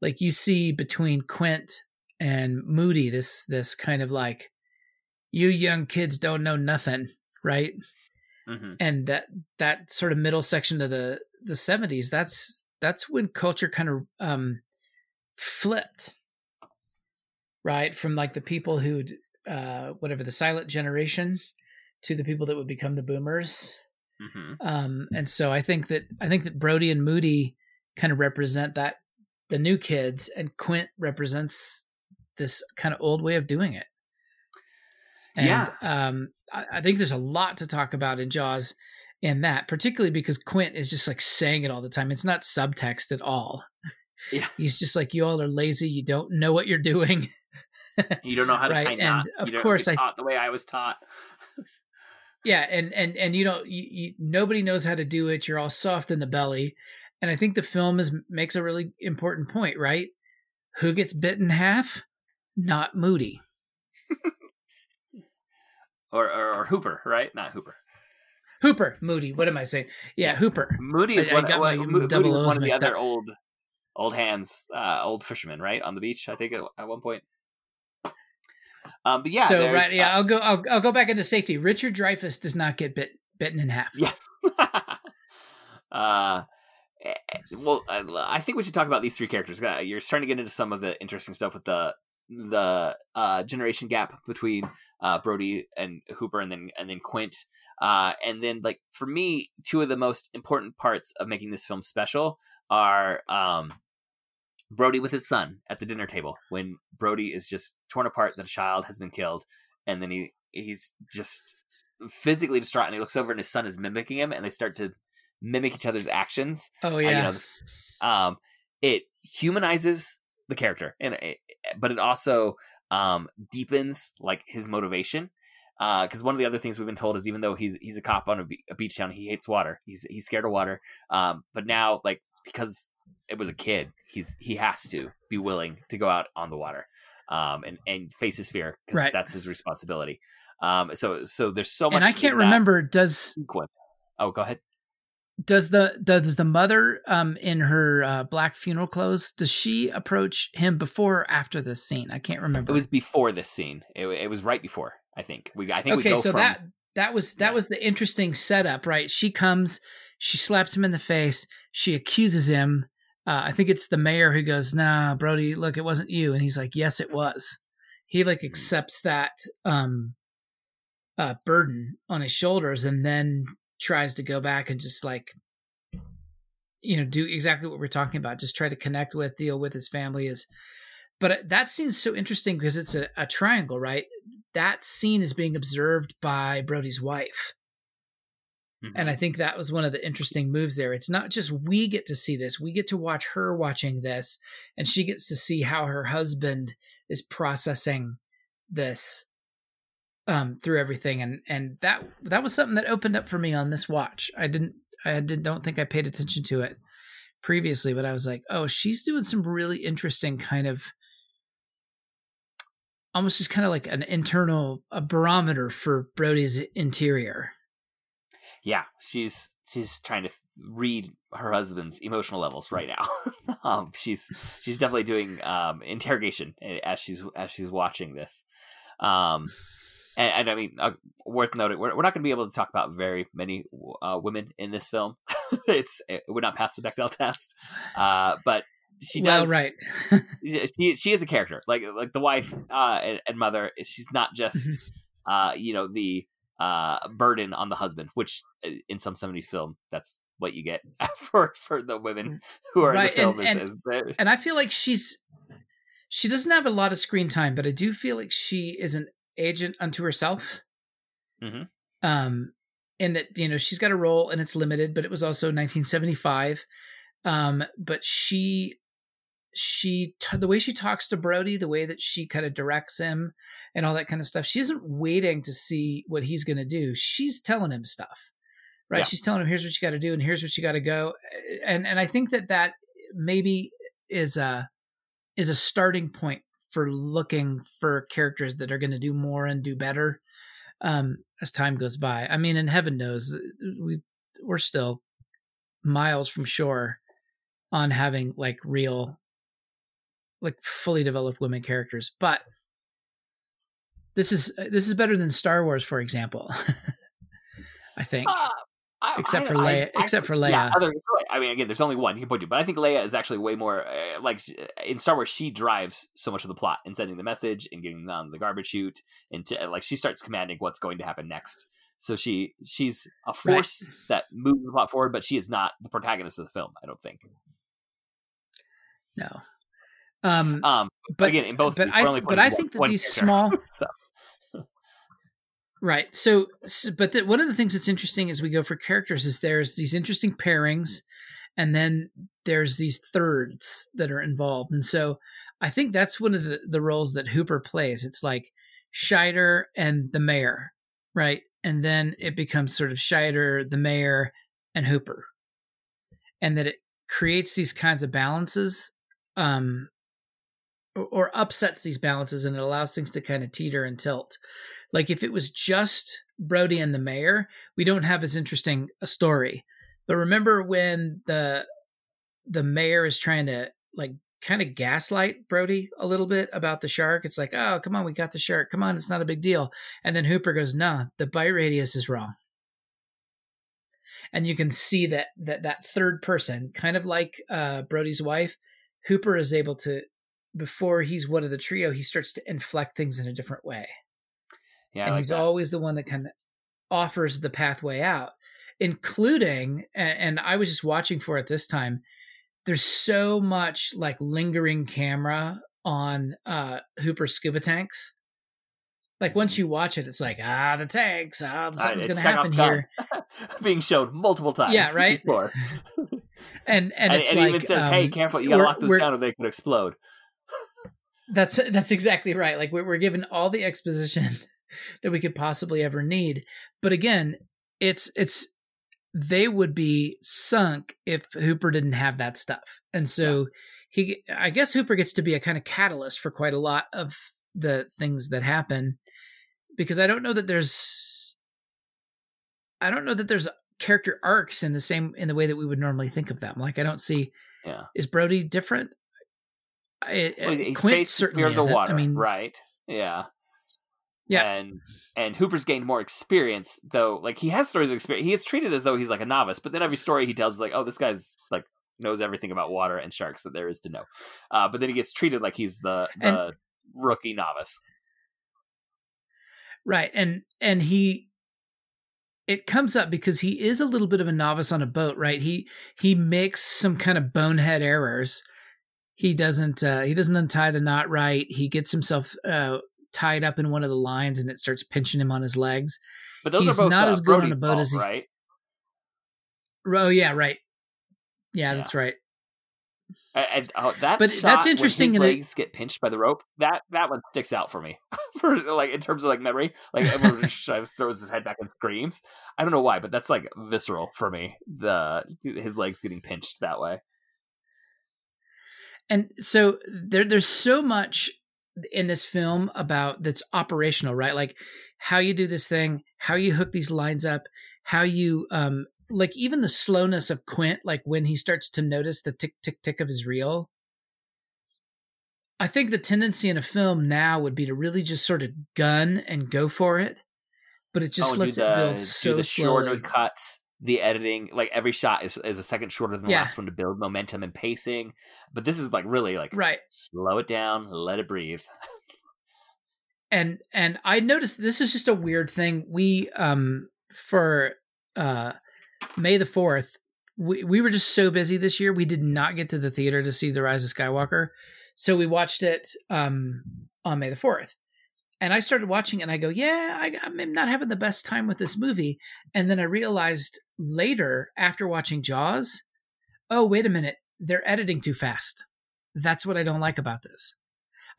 S3: Like you see between Quint and Moody, this this kind of like you young kids don't know nothing, right?
S2: hmm
S3: And that that sort of middle section of the the 70s, that's that's when culture kind of um flipped. Right? From like the people who'd uh whatever the silent generation to the people that would become the boomers.
S2: hmm
S3: Um, and so I think that I think that Brody and Moody kind of represent that the new kids, and Quint represents this kind of old way of doing it. And,
S2: Yeah.
S3: Um, I, I think there's a lot to talk about in Jaws, in that particularly because Quint is just like saying it all the time. It's not subtext at all.
S2: Yeah.
S3: He's just like, you all are lazy. You don't know what you're doing.
S2: You don't know how to
S3: Right,
S2: tie knot.
S3: and of course I-
S2: taught the way I was taught.
S3: Yeah, and and and you don't you, you nobody knows how to do it. You're all soft in the belly, and I think the film is makes a really important point, right? Who gets bit in half? Not Moody.
S2: Or, or or Hooper, right? Not Hooper.
S3: Hooper, Moody. What am I saying? Yeah, Hooper.
S2: Moody is
S3: I- I
S2: one,
S3: got
S2: well, Mo- Moody
S3: double
S2: was one of the other
S3: up.
S2: old old hands, uh, old fishermen, right, on the beach. I think at, at one point. Um, but yeah,
S3: so right, yeah,
S2: uh,
S3: I'll go. I'll, I'll go back into safety. Richard Dreyfuss does not get bit bitten in half.
S2: Yes. uh, eh, eh, well, I, I think we should talk about these three characters. Uh, You're starting to get into some of the interesting stuff with the the uh, generation gap between uh, Brody and Hooper, and then and then Quint. Uh, and then, like for me, two of the most important parts of making this film special are um, Brody with his son at the dinner table when Brody is just torn apart that a child has been killed, and then he he's just physically distraught, and he looks over and his son is mimicking him, and they start to mimic each other's actions.
S3: Oh yeah.
S2: you know, um, it humanizes the character, and it, but it also um, deepens like his motivation. Because one of the other things we've been told is even though he's he's a cop on a, be- a beach town, he hates water. He's he's scared of water. Um, but now, like because it was a kid, he's he has to be willing to go out on the water, um, and and face his fear because
S3: Right.
S2: that's his responsibility. Um, so so there's so much.
S3: and I can't remember. Does
S2: sequence. Oh, go ahead.
S3: Does the does the mother um in her uh, black funeral clothes does she approach him before or after this scene? I can't remember.
S2: It was before this scene. It, it was right before. I think we. I think
S3: okay
S2: we go
S3: so
S2: from
S3: that that was that
S2: Yeah.
S3: was the interesting setup right she comes she slaps him in the face she accuses him uh, i think it's the mayor who goes nah brody look it wasn't you and he's like yes it was he like accepts that um uh burden on his shoulders and then tries to go back and just like you know do exactly what we're talking about just try to connect with deal with his family is but uh, that scene's so interesting because it's a, a triangle right? That scene is being observed by brody's wife.
S2: Mhm.
S3: and i think that was one of the interesting moves there. It's not just we get to see this we get to watch her watching this and she gets to see how her husband is processing this um through everything and and that that was something that opened up for me on this watch i didn't i didn't don't think i paid attention to it previously but i was like oh she's doing some really interesting kind of almost just kind of like an internal a barometer for brody's interior
S2: yeah, she's she's trying to read her husband's emotional levels right now. um, she's she's definitely doing um, interrogation as she's as she's watching this. Um, and, and I mean, uh, worth noting, we're, we're not going to be able to talk about very many uh, women in this film. it's it would not pass the Bechdel test, uh, but she
S3: well
S2: does.
S3: right
S2: she she is a character like like the wife uh and, and mother she's not just
S3: Mm-hmm.
S2: uh you know the uh burden on the husband which in some 70s film that's what you get for for the women who are
S3: Right,
S2: in the film
S3: and-
S2: is, is
S3: and I feel like she's she doesn't have a lot of screen time, but I do feel like she is an agent unto herself.
S2: Mhm.
S3: Um, in that you know she's got a role and it's limited, but it was also 1975. Um, but she she t- the way she talks to Brody, the way that she kind of directs him, and all that kind of stuff. She isn't waiting to see what he's going to do. She's telling him stuff, right?
S2: Yeah.
S3: She's telling him here's what you got to do and here's what you got to go, and and I think that that maybe is a is a starting point for looking for characters that are going to do more and do better um, as time goes by. I mean, and heaven knows we we're still miles from shore on having like real like fully developed women characters. But this is this is better than Star Wars, for example. I think.
S2: I,
S3: except
S2: I-
S3: for Leia,
S2: I-
S3: except for
S2: Yeah,
S3: Leia.
S2: other, I mean, again, there's only one you can point to, but I think Leia is actually way more uh, like in Star Wars. She drives so much of the plot in sending the message and getting on the garbage chute, and to, like she starts commanding what's going to happen next. So she she's a
S3: Right.
S2: force that moves the plot forward, but she is not the protagonist of the film. I don't think.
S3: No. Um,
S2: Um, but,
S3: but
S2: again, in both,
S3: but I but I think that these
S2: character.
S3: small
S2: So,
S3: Right. So, but the, one of the things that's interesting as we go for characters is there's these interesting pairings, and then there's these thirds that are involved. And so, I think that's one of the, the roles that Hooper plays. It's like Scheider and the mayor, right? And then it becomes sort of Scheider, the mayor, and Hooper, and that it creates these kinds of balances, um, or, upsets these balances, and it allows things to kind of teeter and tilt. Like if it was just Brody and the mayor, we don't have as interesting a story. But remember when the the mayor is trying to like kind of gaslight Brody a little bit about the shark. It's like, oh, come on, we got the shark. Come on, it's not a big deal. And then Hooper goes, nah, the bite radius is wrong. And you can see that that that third person, kind of like uh, Brody's wife, Hooper is able to, before he's one of the trio, he starts to inflect things in a different way
S2: yeah,
S3: and
S2: like
S3: he's
S2: that.
S3: always the one that kind of offers the pathway out including and, and i was just watching for it this time there's so much like lingering camera on uh hooper's scuba tanks like once you watch it it's like ah the tanks ah something's gonna happen here
S2: being shown multiple times.
S3: Yeah, right?
S2: Before.
S3: and and
S2: And,
S3: it's
S2: and
S3: like
S2: even says, "Hey,
S3: um,
S2: careful! You gotta lock those down, or they could explode."
S3: That's that's exactly right. Like we're, we're given all the exposition that we could possibly ever need, but again, it's it's they would be sunk if Hooper didn't have that stuff, and so he, I guess Hooper gets to be a kind of catalyst for quite a lot of the things that happen, because I don't know that there's, I don't know that there's character arcs in the same in the way that we would normally think of them. Like I don't see,
S2: Yeah,
S3: is Brody different? I,
S2: well, he's
S3: Quint
S2: based
S3: certainly
S2: of the
S3: isn't.
S2: water,
S3: I mean,
S2: right? Yeah,
S3: Yeah.
S2: and and Hooper's gained more experience, though. Like he has stories of experience. He is treated as though he's like a novice, but then every story he tells is like, "Oh, this guy's like knows everything about water and sharks that there is to know." Uh, but then he gets treated like he's the the
S3: And-
S2: rookie novice.
S3: Right. And and he it comes up because he is a little bit of a novice on a boat, right? He he makes some kind of bonehead errors. He doesn't uh he doesn't untie the knot right. He gets himself uh tied up in one of the lines and it starts pinching him on his legs.
S2: But those
S3: He's
S2: are both
S3: not
S2: uh,
S3: as good on
S2: Brody's
S3: a boat
S2: fault,
S3: as he's-
S2: right.
S3: Oh yeah, right. Yeah,
S2: Yeah.
S3: that's right.
S2: And, and, oh, that
S3: But that's
S2: when
S3: interesting
S2: His
S3: and it-
S2: legs get pinched by the rope. That that one sticks out for me, for like in terms of like memory. Like everyone throws his head back and screams. I don't know why, but that's like visceral for me. The his legs getting pinched that way.
S3: And so there there's so much in this film about that's operational right? Like how you do this thing how you hook these lines up how you um like even the slowness of quint like when he starts to notice the tick tick tick of his reel. I think the tendency in a film now would be to really just sort of gun and go for it but it just
S2: oh,
S3: lets
S2: do
S3: it
S2: the,
S3: build
S2: do
S3: so
S2: the shorter
S3: slowly.
S2: cuts. The editing, like every shot is is a second shorter than the
S3: Yeah.
S2: last one to build momentum and pacing. But this is like really like
S3: right
S2: slow it down, let it breathe.
S3: and and i noticed this is just a weird thing we um for uh may the 4th we, we were just so busy this year we did not get to the theater to see the rise of skywalker so we watched it um on may the 4th and i started watching and i go yeah I, i'm not having the best time with this movie and then i realized later after watching jaws oh wait a minute they're editing too fast that's what i don't like about this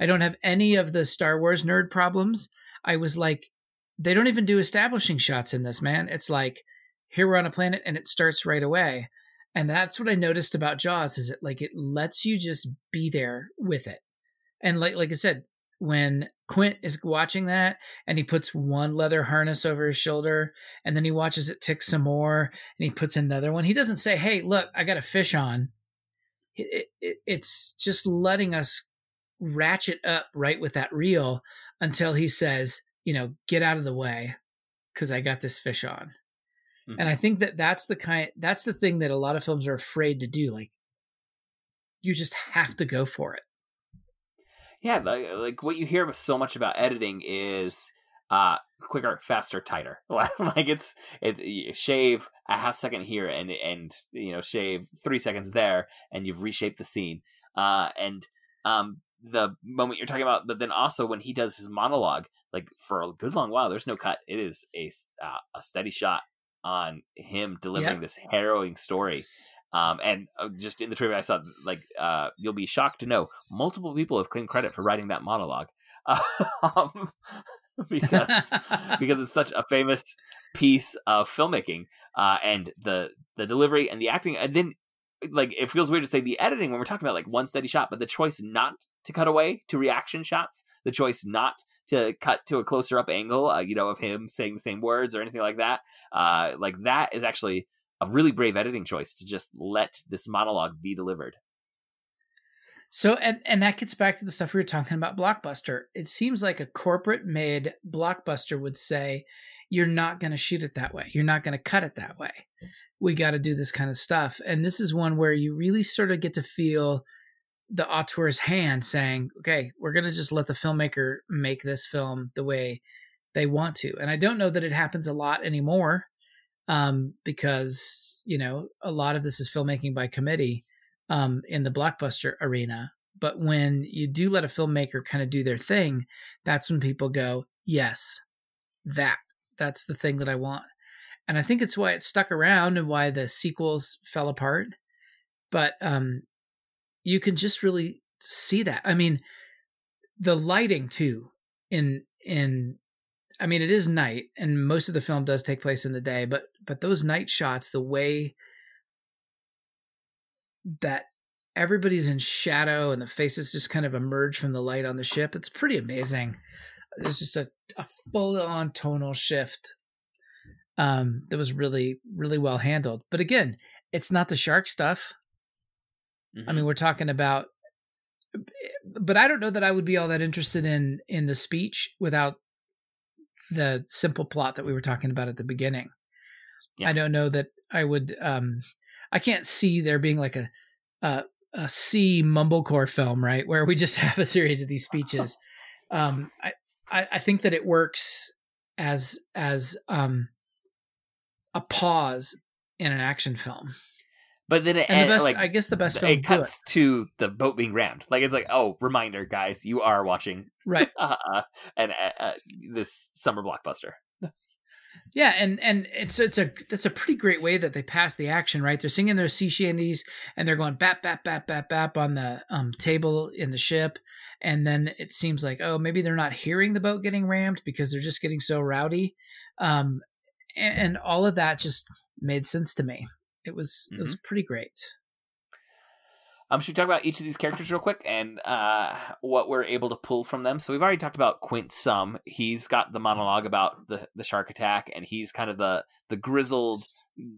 S3: I don't have any of the Star Wars nerd problems. I was like, they don't even do establishing shots in this, man. It's like, here we're on a planet and it starts right away. And that's what I noticed about Jaws is it like it lets you just be there with it. And like like I said, when Quint is watching that and he puts one leather harness over his shoulder and then he watches it tick some more and he puts another one. He doesn't say, "Hey, look, I got a fish on." It, it, it's just letting us ratchet up right with that reel until he says, you know, get out of the way because I got this fish on. Mm-hmm. And I think that that's the kind that's the thing that a lot of films are afraid to do. Like, you just have to go for it.
S2: Yeah, like, like what you hear so much about editing is uh quicker, faster, tighter. like it's it's shave a half second here and and you know shave three seconds there, and you've reshaped the scene. Uh, and um, the moment you're talking about, but then also when he does his monologue, like for a good long while, there's no cut. It is a uh, a steady shot on him delivering yep. this harrowing story. Um, and uh, just in the trivia I saw, like, uh, you'll be shocked to know multiple people have claimed credit for writing that monologue. Um, because because it's such a famous piece of filmmaking uh, and the the delivery and the acting and then like it feels weird to say the editing when we're talking about like one steady shot but the choice not to cut away to reaction shots the choice not to cut to a closer up angle uh, you know of him saying the same words or anything like that uh, like that is actually a really brave editing choice to just let this monologue be delivered
S3: so and and that gets back to the stuff we were talking about blockbuster. It seems like a corporate made blockbuster would say you're not going to shoot it that way. You're not going to cut it that way. We got to do this kind of stuff. And this is one where you really sort of get to feel the auteur's hand saying, "Okay, we're going to just let the filmmaker make this film the way they want to." And I don't know that it happens a lot anymore um, because, you know, a lot of this is filmmaking by committee um, in the blockbuster arena. But when you do let a filmmaker kind of do their thing, that's when people go, yes, that, that's the thing that I want. And I think it's why it stuck around and why the sequels fell apart. But um, you can just really see that. I mean, the lighting too in in I mean it is night and most of the film does take place in the day, but but those night shots, the way that everybody's in shadow and the faces just kind of emerge from the light on the ship. It's pretty amazing. There's just a, a full on tonal shift um, that was really, really well handled. But again, it's not the shark stuff. Mm-hmm. I mean, we're talking about, but I don't know that I would be all that interested in in the speech without the simple plot that we were talking about at the beginning. Yeah. I don't know that I would. um I can't see there being like a a, a C mumblecore film, right, where we just have a series of these speeches. Um, I, I, I think that it works as as um a pause in an action film.
S2: But then it
S3: and the best, like I guess the best film
S2: it cuts it. to the boat being rammed. Like it's like, oh, reminder, guys, you are watching
S3: right
S2: uh, and uh, uh, this summer blockbuster.
S3: Yeah, and and it's it's a that's a pretty great way that they pass the action, right? They're singing their sea shanties and they're going bap bap bap bap bap on the um, table in the ship, and then it seems like oh maybe they're not hearing the boat getting rammed because they're just getting so rowdy, um, and, and all of that just made sense to me. It was mm-hmm. it was pretty great.
S2: Um, should we talk about each of these characters real quick and uh, what we're able to pull from them? So we've already talked about Quint some. He's got the monologue about the, the shark attack, and he's kind of the the grizzled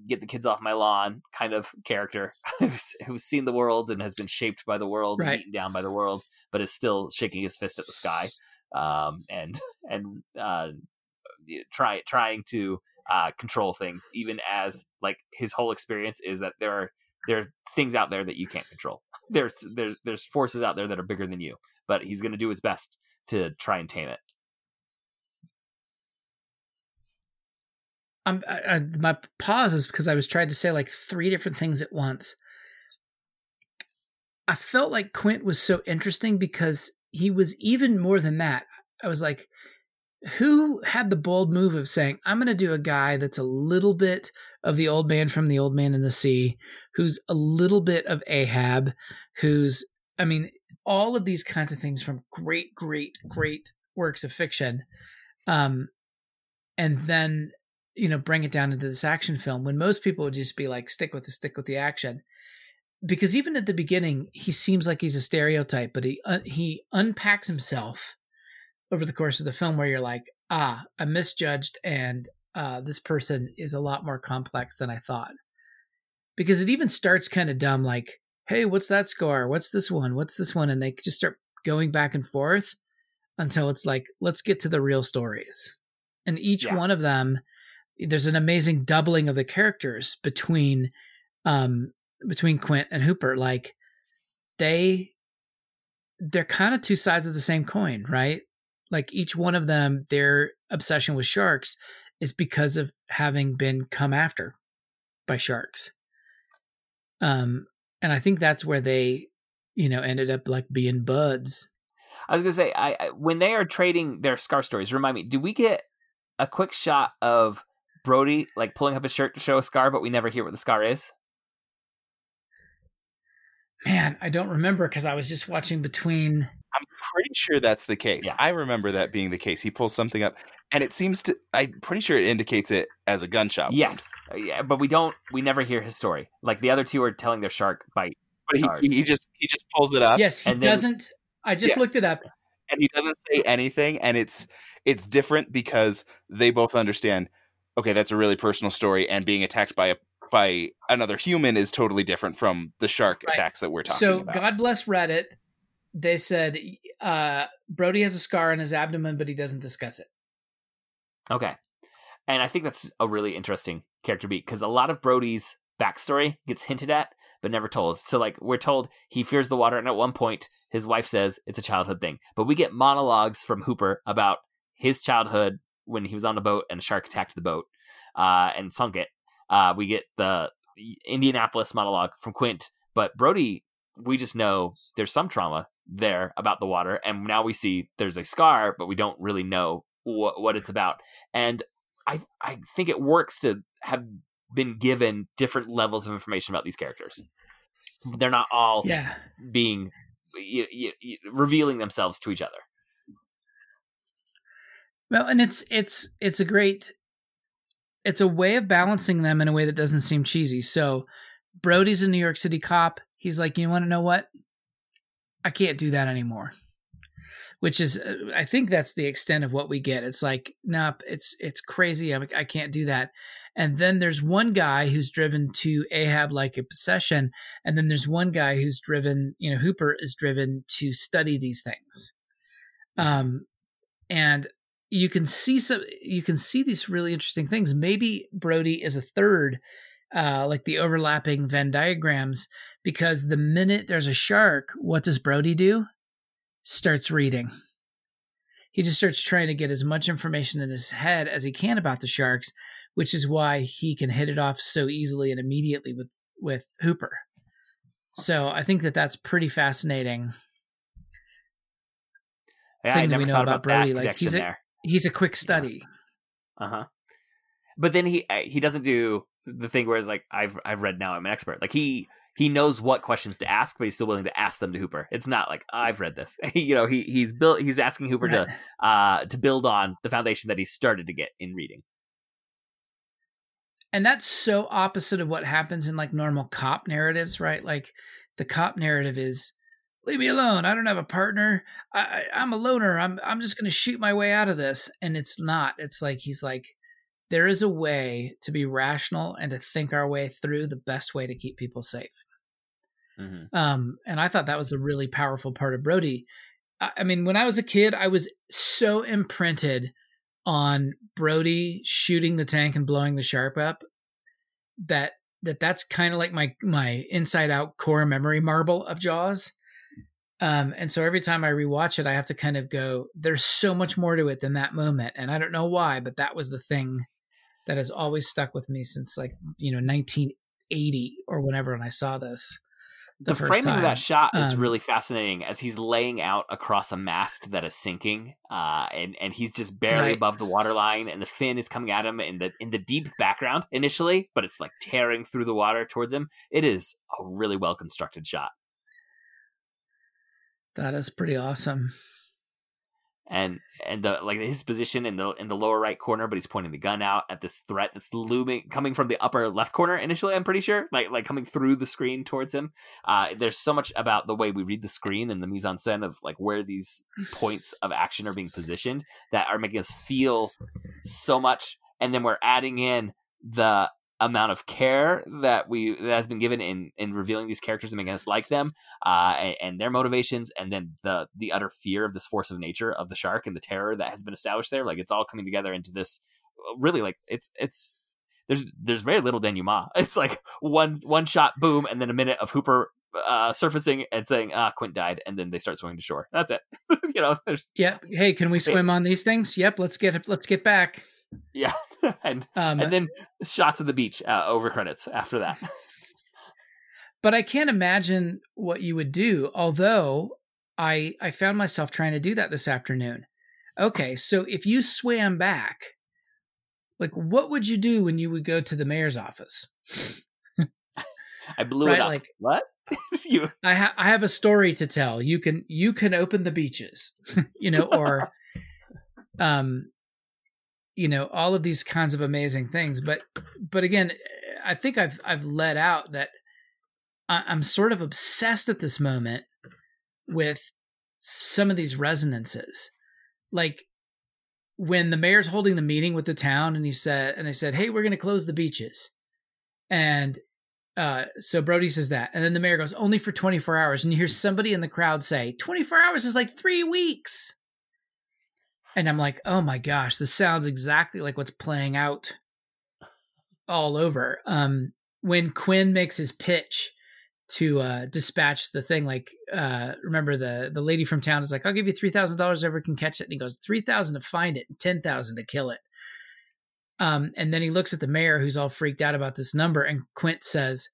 S2: get the kids off my lawn kind of character who's, who's seen the world and has been shaped by the world, right. beaten down by the world, but is still shaking his fist at the sky, um, and and uh, try trying to uh, control things, even as like his whole experience is that there are there are things out there that you can't control. There's there's there's forces out there that are bigger than you, but he's going to do his best to try and tame it.
S3: Um, I, I, my pause is because I was trying to say like three different things at once. I felt like Quint was so interesting because he was even more than that. I was like, who had the bold move of saying, I'm going to do a guy that's a little bit of the old man from the old man in the sea, who's a little bit of Ahab, who's, I mean, all of these kinds of things from great, great, great works of fiction. Um, and then, you know, bring it down into this action film when most people would just be like, stick with the, stick with the action. Because even at the beginning, he seems like he's a stereotype, but he, uh, he unpacks himself over the course of the film where you're like, ah, I misjudged and uh, this person is a lot more complex than I thought. Because it even starts kind of dumb, like, hey, what's that scar? What's this one? What's this one? And they just start going back and forth until it's like let's get to the real stories and each
S2: Yeah.
S3: one of them there's an amazing doubling of the characters between um between quint and hooper like they they're kind of two sides of the same coin right like each one of them their obsession with sharks is because of having been come after by sharks um and i think that's where they you know ended up like being buds
S2: I was gonna say, I, I when they are trading their scar stories, remind me, do we get a quick shot of Brody like pulling up his shirt to show a scar, but we never hear what the scar is?
S3: man i don't remember because i was just watching between
S1: I'm pretty sure that's the case.
S2: Yeah.
S1: I remember that being the case. He pulls something up, and it seems to. I'm pretty sure it indicates it as a gunshot. wound.
S2: Yes, Uh, yeah, but we don't. We never hear his story. Like the other two are telling their shark bite.
S1: but he, he just he just pulls it up,
S3: yes he
S2: and
S3: doesn't i just
S1: Yeah.
S3: looked it up
S1: and he doesn't say anything, and it's it's different because they both understand. Okay, that's a really personal story, and being attacked by a by another human is totally different from the shark
S3: Right.
S1: attacks that we're talking
S3: so
S1: about.
S3: So God bless reddit they said uh brody has a scar on his abdomen but he doesn't discuss it
S2: Okay, and I think that's a really interesting character beat because a lot of Brody's backstory gets hinted at but never told. So like we're told he fears the water, and at one point his wife says it's a childhood thing. But we get monologues from Hooper about his childhood when he was on a boat and a shark attacked the boat uh, and sunk it. Uh, we get the Indianapolis monologue from Quint, but Brody, we just know there's some trauma there about the water, and now we see there's a scar, but we don't really know what what it's about. And I I think it works to have been given different levels of information about these characters. They're not all
S3: yeah
S2: being y- y- y- revealing themselves to each other.
S3: well and it's it's it's a great it's a way of balancing them in a way that doesn't seem cheesy so brody's a new york city cop he's like you want to know what? I can't do that anymore. Which is uh, i think that's the extent of what we get. It's like nope it's it's crazy. I'm, i can't do that. And then there's one guy who's driven to ahab like a possession and then there's one guy who's driven you know hooper is driven to study these things. Um and you can see some you can see these really interesting things. Maybe brody is a third uh like the overlapping venn diagrams because the minute there's a shark what does brody do? Starts reading. He just starts trying to get as much information in his head as he can about the sharks which is why he can hit it off so easily and immediately with with hooper. So i think that that's pretty fascinating.
S2: Yeah,
S3: Thing
S2: I
S3: that we know about
S2: about,
S3: Brody, like, he's a-
S2: there.
S3: he's a quick study.
S2: Uh huh. But then he uh, he doesn't do the thing where it's like I've I've read now I'm an expert. Like he he knows what questions to ask, but he's still willing to ask them to Hooper. It's not like I've read this. you know, he he's built he's asking Hooper
S3: Right.
S2: to uh to build on the foundation that he started to get in reading.
S3: and that's so opposite of what happens in like normal cop narratives right like the cop narrative is leave me alone i don't have a partner I, I i'm a loner i'm i'm just going to shoot my way out of this and it's not it's like he's like there is a way to be rational and to think our way through the best way to keep people safe.
S2: Mm-hmm.
S3: um and i thought that was a really powerful part of brody. I, I mean when i was a kid i was so imprinted on brody shooting the tank and blowing the sharp up that that that's kind of like my my inside out core memory marble of jaws. Um and so every time i rewatch it i have to kind of go there's so much more to it than that moment. And i don't know why but that was the thing that has always stuck with me since like you know 1980 or whenever when i saw this
S2: The,
S3: first
S2: framing of that shot is
S3: Um,
S2: really fascinating as he's laying out across a mast that is sinking, uh, and and he's just barely
S3: Right.
S2: above the waterline, and the fin is coming at him in the in the deep background initially, but it's like tearing through the water towards him. It is a really well constructed shot.
S3: That is pretty awesome.
S2: And and the like his position in the in the lower right corner, but he's pointing the gun out at this threat that's looming, coming from the upper left corner. Initially, I'm pretty sure, like like coming through the screen towards him. Uh, there's so much about the way we read the screen and the mise en scène of like where these points of action are being positioned that are making us feel so much, and then we're adding in the amount of care that we that has been given in in revealing these characters and making us like them uh and, and, their motivations and then the the utter fear of this force of nature of the shark and the terror that has been established there like it's all coming together into this really like it's it's there's there's very little denouement it's like one one shot boom and then a minute of hooper uh, surfacing and saying, "Ah, Quint died," and then they start swimming to shore. That's it. you know, there's
S3: yeah. Hey, can we swim on these things? Yep. Let's get let's get back.
S2: Yeah, and um, and then shots of the beach uh, over credits after that.
S3: but I can't imagine what you would do. Although I I found myself trying to do that this afternoon. Okay, so if you swam back, like what would you do when you would go to the mayor's office?
S2: I blew right? it up. Like what?
S3: you I, ha- I have a story to tell. You can you can open the beaches, you know, or um you know, all of these kinds of amazing things. But but again, I think I've I've let out that I'm sort of obsessed at this moment with some of these resonances. Like when the mayor's holding the meeting with the town and he said and they said, Hey, we're gonna close the beaches. And uh, so Brody says that, and then the mayor goes only for 24 hours, and you hear somebody in the crowd say 24 hours is like three weeks, and I'm like, oh my gosh, this sounds exactly like what's playing out all over. Um, when Quint makes his pitch to uh, dispatch the thing, like uh, remember the the lady from town is like, I'll give you three thousand dollars ever can catch it, and he goes three thousand to find it, and ten thousand to kill it. Um, and then he looks at the mayor who's all freaked out about this number, and Quint says,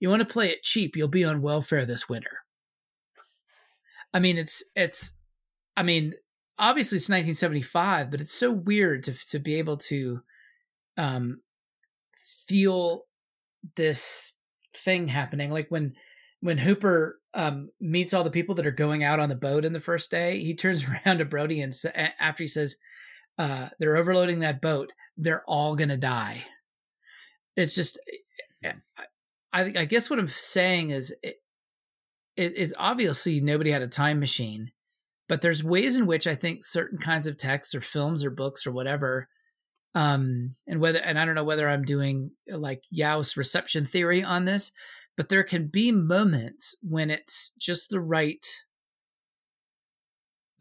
S3: You want to play it cheap, you'll be on welfare this winter. I mean, it's it's I mean, obviously it's 1975, but it's so weird to to be able to um feel this thing happening. Like when when Hooper um, meets all the people that are going out on the boat in the first day, he turns around to Brody and after he says, uh, "They're overloading that boat they're all to die. It's just, eh, I, I guess what I'm saying is, it, it, it's obviously nobody had a time machine, but there's ways in which I think certain kinds of texts or films or books or whatever, um, and whether, and I don't know whether I'm doing like Jauss reception theory on this, but there can be moments when it's just the right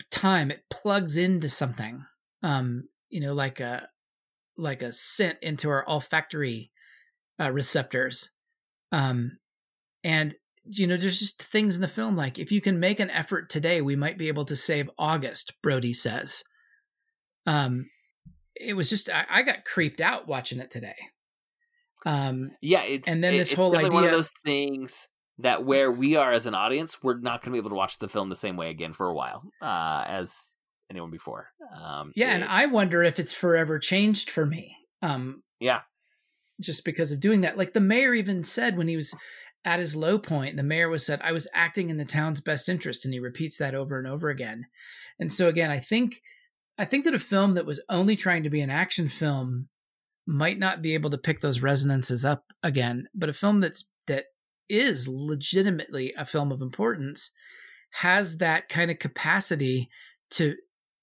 S3: time. It plugs into something, um, you know, like a like a scent into our olfactory uh, receptors. Um, and you know, there's just things in the film like if you can make an effort today, we might be able to save August. Brody says. Um, it was just I, I got creeped out watching it today.
S2: Um, yeah, and then this whole really idea one of those things that where we are as an audience, we're not going to be able to watch the film the same way again for a while, uh, as anyone before. Um,
S3: yeah, it, and I wonder if it's forever changed for me. Um,
S2: yeah,
S3: just because of doing that. Like the mayor even said when he was at his low point, the mayor was said, "I was acting in the town's best interest," and he repeats that over and over again. And so again, I think I think that a film that was only trying to be an action film might not be able to pick those resonances up again, but a film that's that is legitimately a film of importance has that kind of capacity to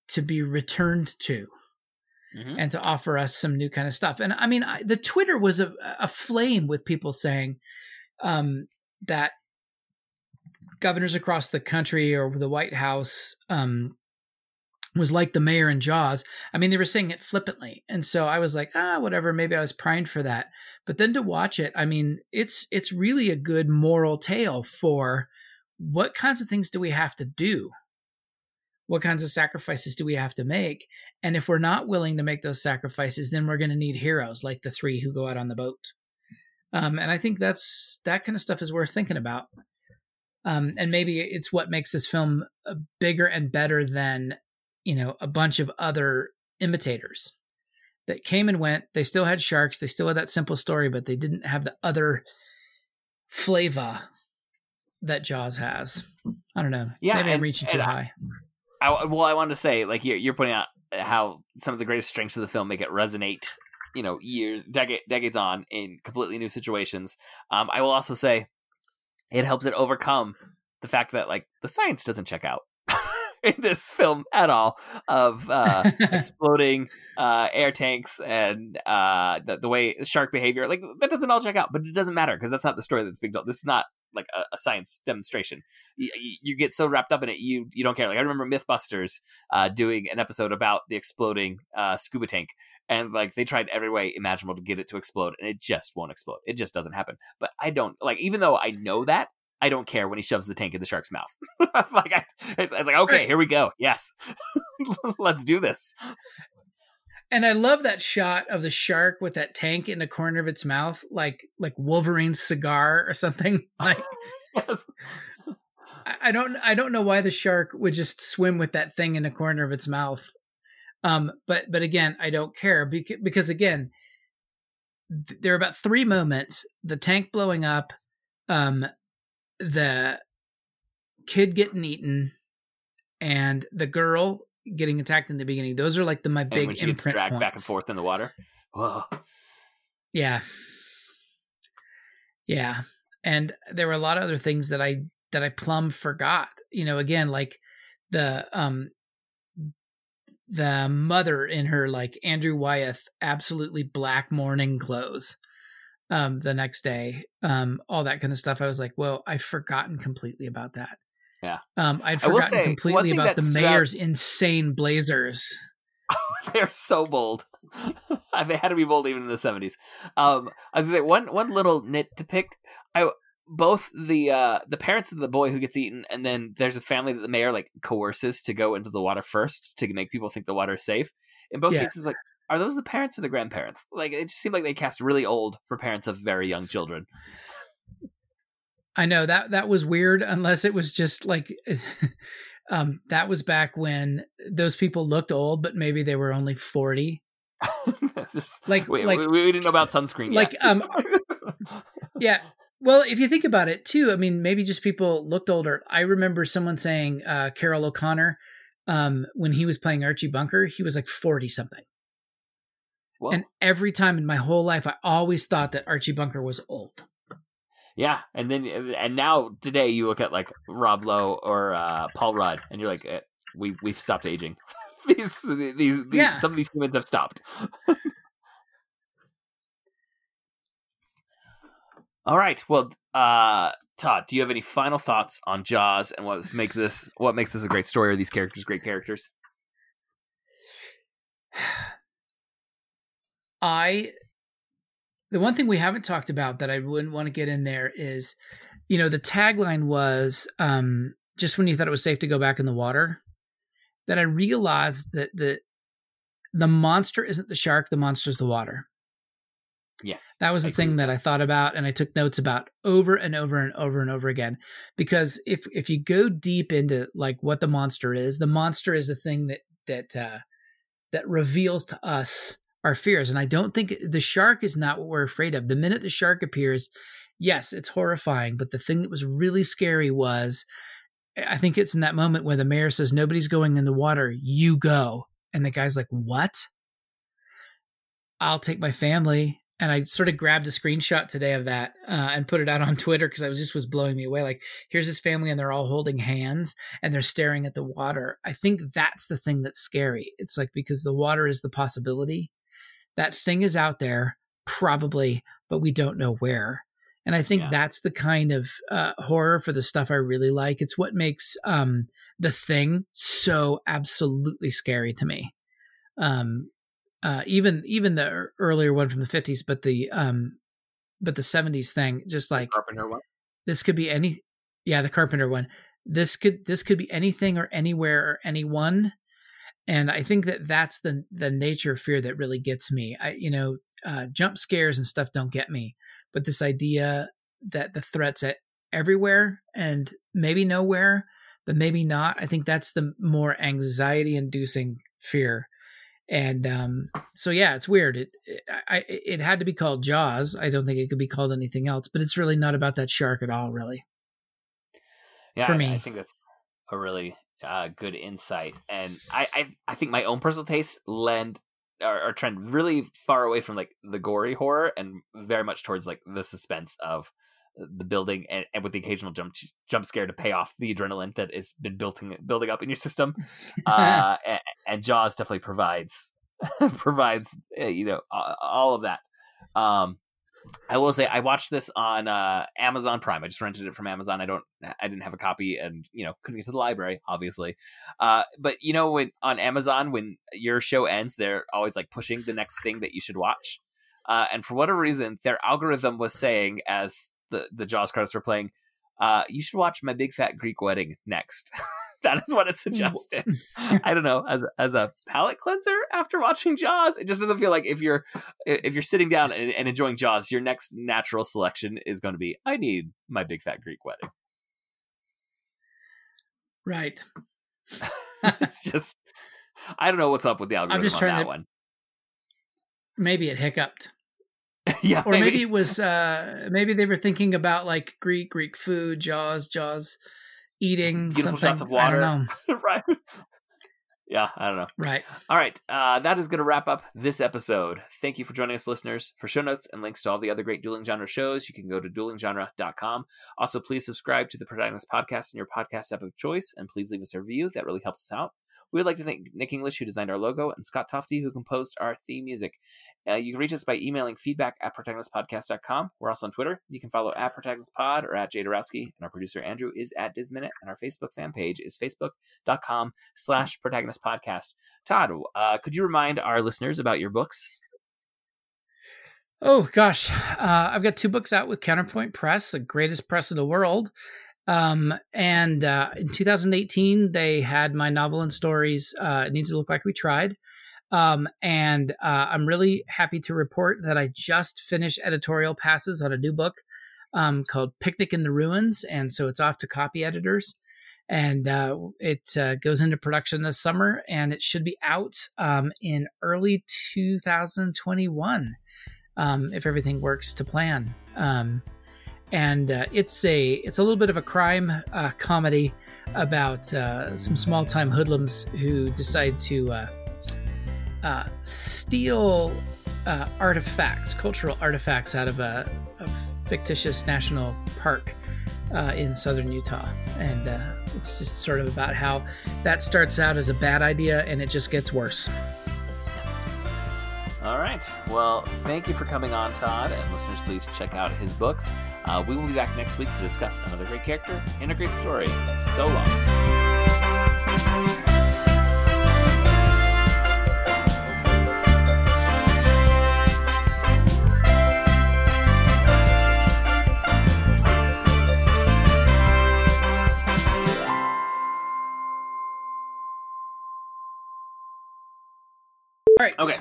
S3: to be returned to mm-hmm. and to offer us some new kind of stuff. And I mean, I, the Twitter was a, a flame with people saying um, that governors across the country or the White House um, was like the mayor in Jaws. I mean, they were saying it flippantly, and so I was like, ah, whatever. Maybe I was primed for that. But then to watch it, I mean, it's it's really a good moral tale for what kinds of things do we have to do what kinds of sacrifices do we have to make? And if we're not willing to make those sacrifices, then we're going to need heroes like the three who go out on the boat. Um, and I think that's that kind of stuff is worth thinking about. Um, and maybe it's what makes this film uh, bigger and better than you know a bunch of other imitators that came and went. They still had sharks. They still had that simple story, but they didn't have the other flavor that Jaws has. I don't know. Yeah, maybe and, I'm reaching too high.
S2: I, well, I wanted to say, like you're, you're pointing out how some of the greatest strengths of the film make it resonate, you know, years, decade, decades on in completely new situations. Um, I will also say, it helps it overcome the fact that like the science doesn't check out. in this film at all of uh, exploding uh, air tanks and uh, the, the way shark behavior. Like that doesn't all check out, but it doesn't matter because that's not the story that's being told. This is not like a, a science demonstration. You, you, get so wrapped up in it, you you don't care. Like I remember MythBusters uh, doing an episode about the exploding uh, scuba tank, and like they tried every way imaginable to get it to explode, and it just won't explode. It just doesn't happen. But I don't like, even though I know that, I don't care when he shoves the tank in the shark's mouth. like I, it's, it's, like okay, here we go. Yes, let's do this.
S3: And I love that shot of the shark with that tank in the corner of its mouth, like like Wolverine's cigar or something. Like, yes. I, don't I don't know why the shark would just swim with that thing in the corner of its mouth. Um, but but again, I don't care because because again, th- there are about three moments: the tank blowing up, um, the kid getting eaten and the girl getting attacked in the beginning. Those are like the my big and when she gets dragged points.
S2: back and forth in the water. Whoa.
S3: Yeah. Yeah. And there were a lot of other things that I that I plumb forgot. You know, again, like the um the mother in her like Andrew Wyeth absolutely black mourning clothes um, the next day, um, all that kind of stuff. I was like, well, I've forgotten completely about that.
S2: Yeah.
S3: Um, I'd forgotten say, completely about the mayor's insane blazers.
S2: They're so bold. they had to be bold even in the seventies. Um, I was gonna say one one little nit to pick. I both the uh the parents of the boy who gets eaten, and then there's a family that the mayor like coerces to go into the water first to make people think the water is safe. In both yeah. cases, like are those the parents or the grandparents? Like it just seemed like they cast really old for parents of very young children.
S3: I know that that was weird unless it was just like um that was back when those people looked old but maybe they were only 40.
S2: just, like we, like we, we, didn't know about sunscreen
S3: like yet. um yeah well if you think about it too i mean maybe just people looked older i remember someone saying uh carroll o'connor um when he was playing archie bunker he was like 40 something Whoa. And every time in my whole life, I always thought that Archie Bunker was old.
S2: Yeah, and then and now today you look at like Rob Lowe or uh, Paul Rudd, and you're like, eh, we we've stopped aging. these, these these yeah. some of these humans have stopped. All right. Well, uh, Todd, do you have any final thoughts on Jaws and what make this what makes this a great story? Are these characters great characters?
S3: I the one thing we haven't talked about that I wouldn't want to get in there is, you know, the tagline was um, just when you thought it was safe to go back in the water. That I realized that the the monster isn't the shark, the monster's the water.
S2: Yes.
S3: That was the thing that I thought about and I took notes about over and over and over and over again. Because if if you go deep into like what the monster is, the monster is the thing that that uh that reveals to us our fears. And I don't think the shark is not what we're afraid of. The minute the shark appears, yes, it's horrifying. But the thing that was really scary was I think it's in that moment where the mayor says, Nobody's going in the water, you go. And the guy's like, What? I'll take my family and I sort of grabbed a screenshot today of that uh, and put it out on Twitter because I was just was blowing me away. Like, here's this family and they're all holding hands and they're staring at the water. I think that's the thing that's scary. It's like because the water is the possibility, that thing is out there, probably, but we don't know where. And I think yeah. that's the kind of uh, horror for the stuff I really like. It's what makes um, the thing so absolutely scary to me. Um, uh, even even the earlier one from the fifties, but the um, but the seventies thing, just like
S2: Carpenter one.
S3: This could be any, yeah, the Carpenter one. This could this could be anything or anywhere or anyone, and I think that that's the the nature of fear that really gets me. I you know uh, jump scares and stuff don't get me, but this idea that the threats at everywhere and maybe nowhere, but maybe not. I think that's the more anxiety inducing fear and um, so yeah, it's weird. It, it I it had to be called Jaws. I don't think it could be called anything else. But it's really not about that shark at all, really.
S2: Yeah, for I, me, I think that's a really uh, good insight, and I, I I think my own personal tastes lend or, trend really far away from like the gory horror and very much towards like the suspense of the building and, and with the occasional jump jump scare to pay off the adrenaline that has been building building up in your system. Uh, and, and, Jaws definitely provides provides uh, you know all of that. Um, I will say I watched this on uh, Amazon Prime. I just rented it from Amazon. I don't, I didn't have a copy, and you know, couldn't get to the library, obviously. Uh, but you know, when on Amazon, when your show ends, they're always like pushing the next thing that you should watch. Uh, and for whatever reason, their algorithm was saying as the the Jaws credits were playing, uh, you should watch My Big Fat Greek Wedding next. that is what it suggested. I don't know as a, as a palate cleanser after watching Jaws. It just doesn't feel like if you're if you're sitting down and, and enjoying Jaws, your next natural selection is going to be I need my big fat Greek wedding.
S3: Right.
S2: it's just I don't know what's up with the algorithm I'm just trying on that to, one.
S3: Maybe it hiccuped.
S2: yeah,
S3: or maybe. maybe it was uh maybe they were thinking about like Greek Greek food, Jaws, Jaws eating
S2: Beautiful
S3: something.
S2: shots of water.
S3: I don't
S2: know. right. Yeah, I don't know.
S3: Right.
S2: All right. Uh, that is going to wrap up this episode. Thank you for joining us, listeners. For show notes and links to all the other great dueling genre shows, you can go to duelinggenre.com. Also, please subscribe to the Protagonist Podcast in your podcast app of choice, and please leave us a review. That really helps us out. We would like to thank Nick English, who designed our logo, and Scott Tofty, who composed our theme music. Uh, you can reach us by emailing feedback at protagonistpodcast.com. We're also on Twitter. You can follow at protagonistpod or at Jadarowski, and our producer Andrew is at Disminute, and our Facebook fan page is facebook.com slash protagonistpodcast. Todd, uh, could you remind our listeners about your books?
S3: Oh gosh, uh, I've got two books out with Counterpoint Press, the greatest press in the world. Um, and uh, in 2018, they had my novel and stories. Uh, it needs to look like we tried. Um, and uh, I'm really happy to report that I just finished editorial passes on a new book um, called Picnic in the Ruins, and so it's off to copy editors. And uh, it uh, goes into production this summer, and it should be out um, in early 2021 um, if everything works to plan. And uh, it's a it's a little bit of a crime uh, comedy about uh, some small time hoodlums who decide to uh, uh, steal uh, artifacts, cultural artifacts, out of a, a fictitious national park in southern Utah, and it's just sort of about how that starts out as a bad idea and it just gets worse.
S2: All right. Well, thank you for coming on, Todd. And listeners, please check out his books. Uh, we will be back next week to discuss another great character and a great story. So long.
S3: All right.
S2: Okay.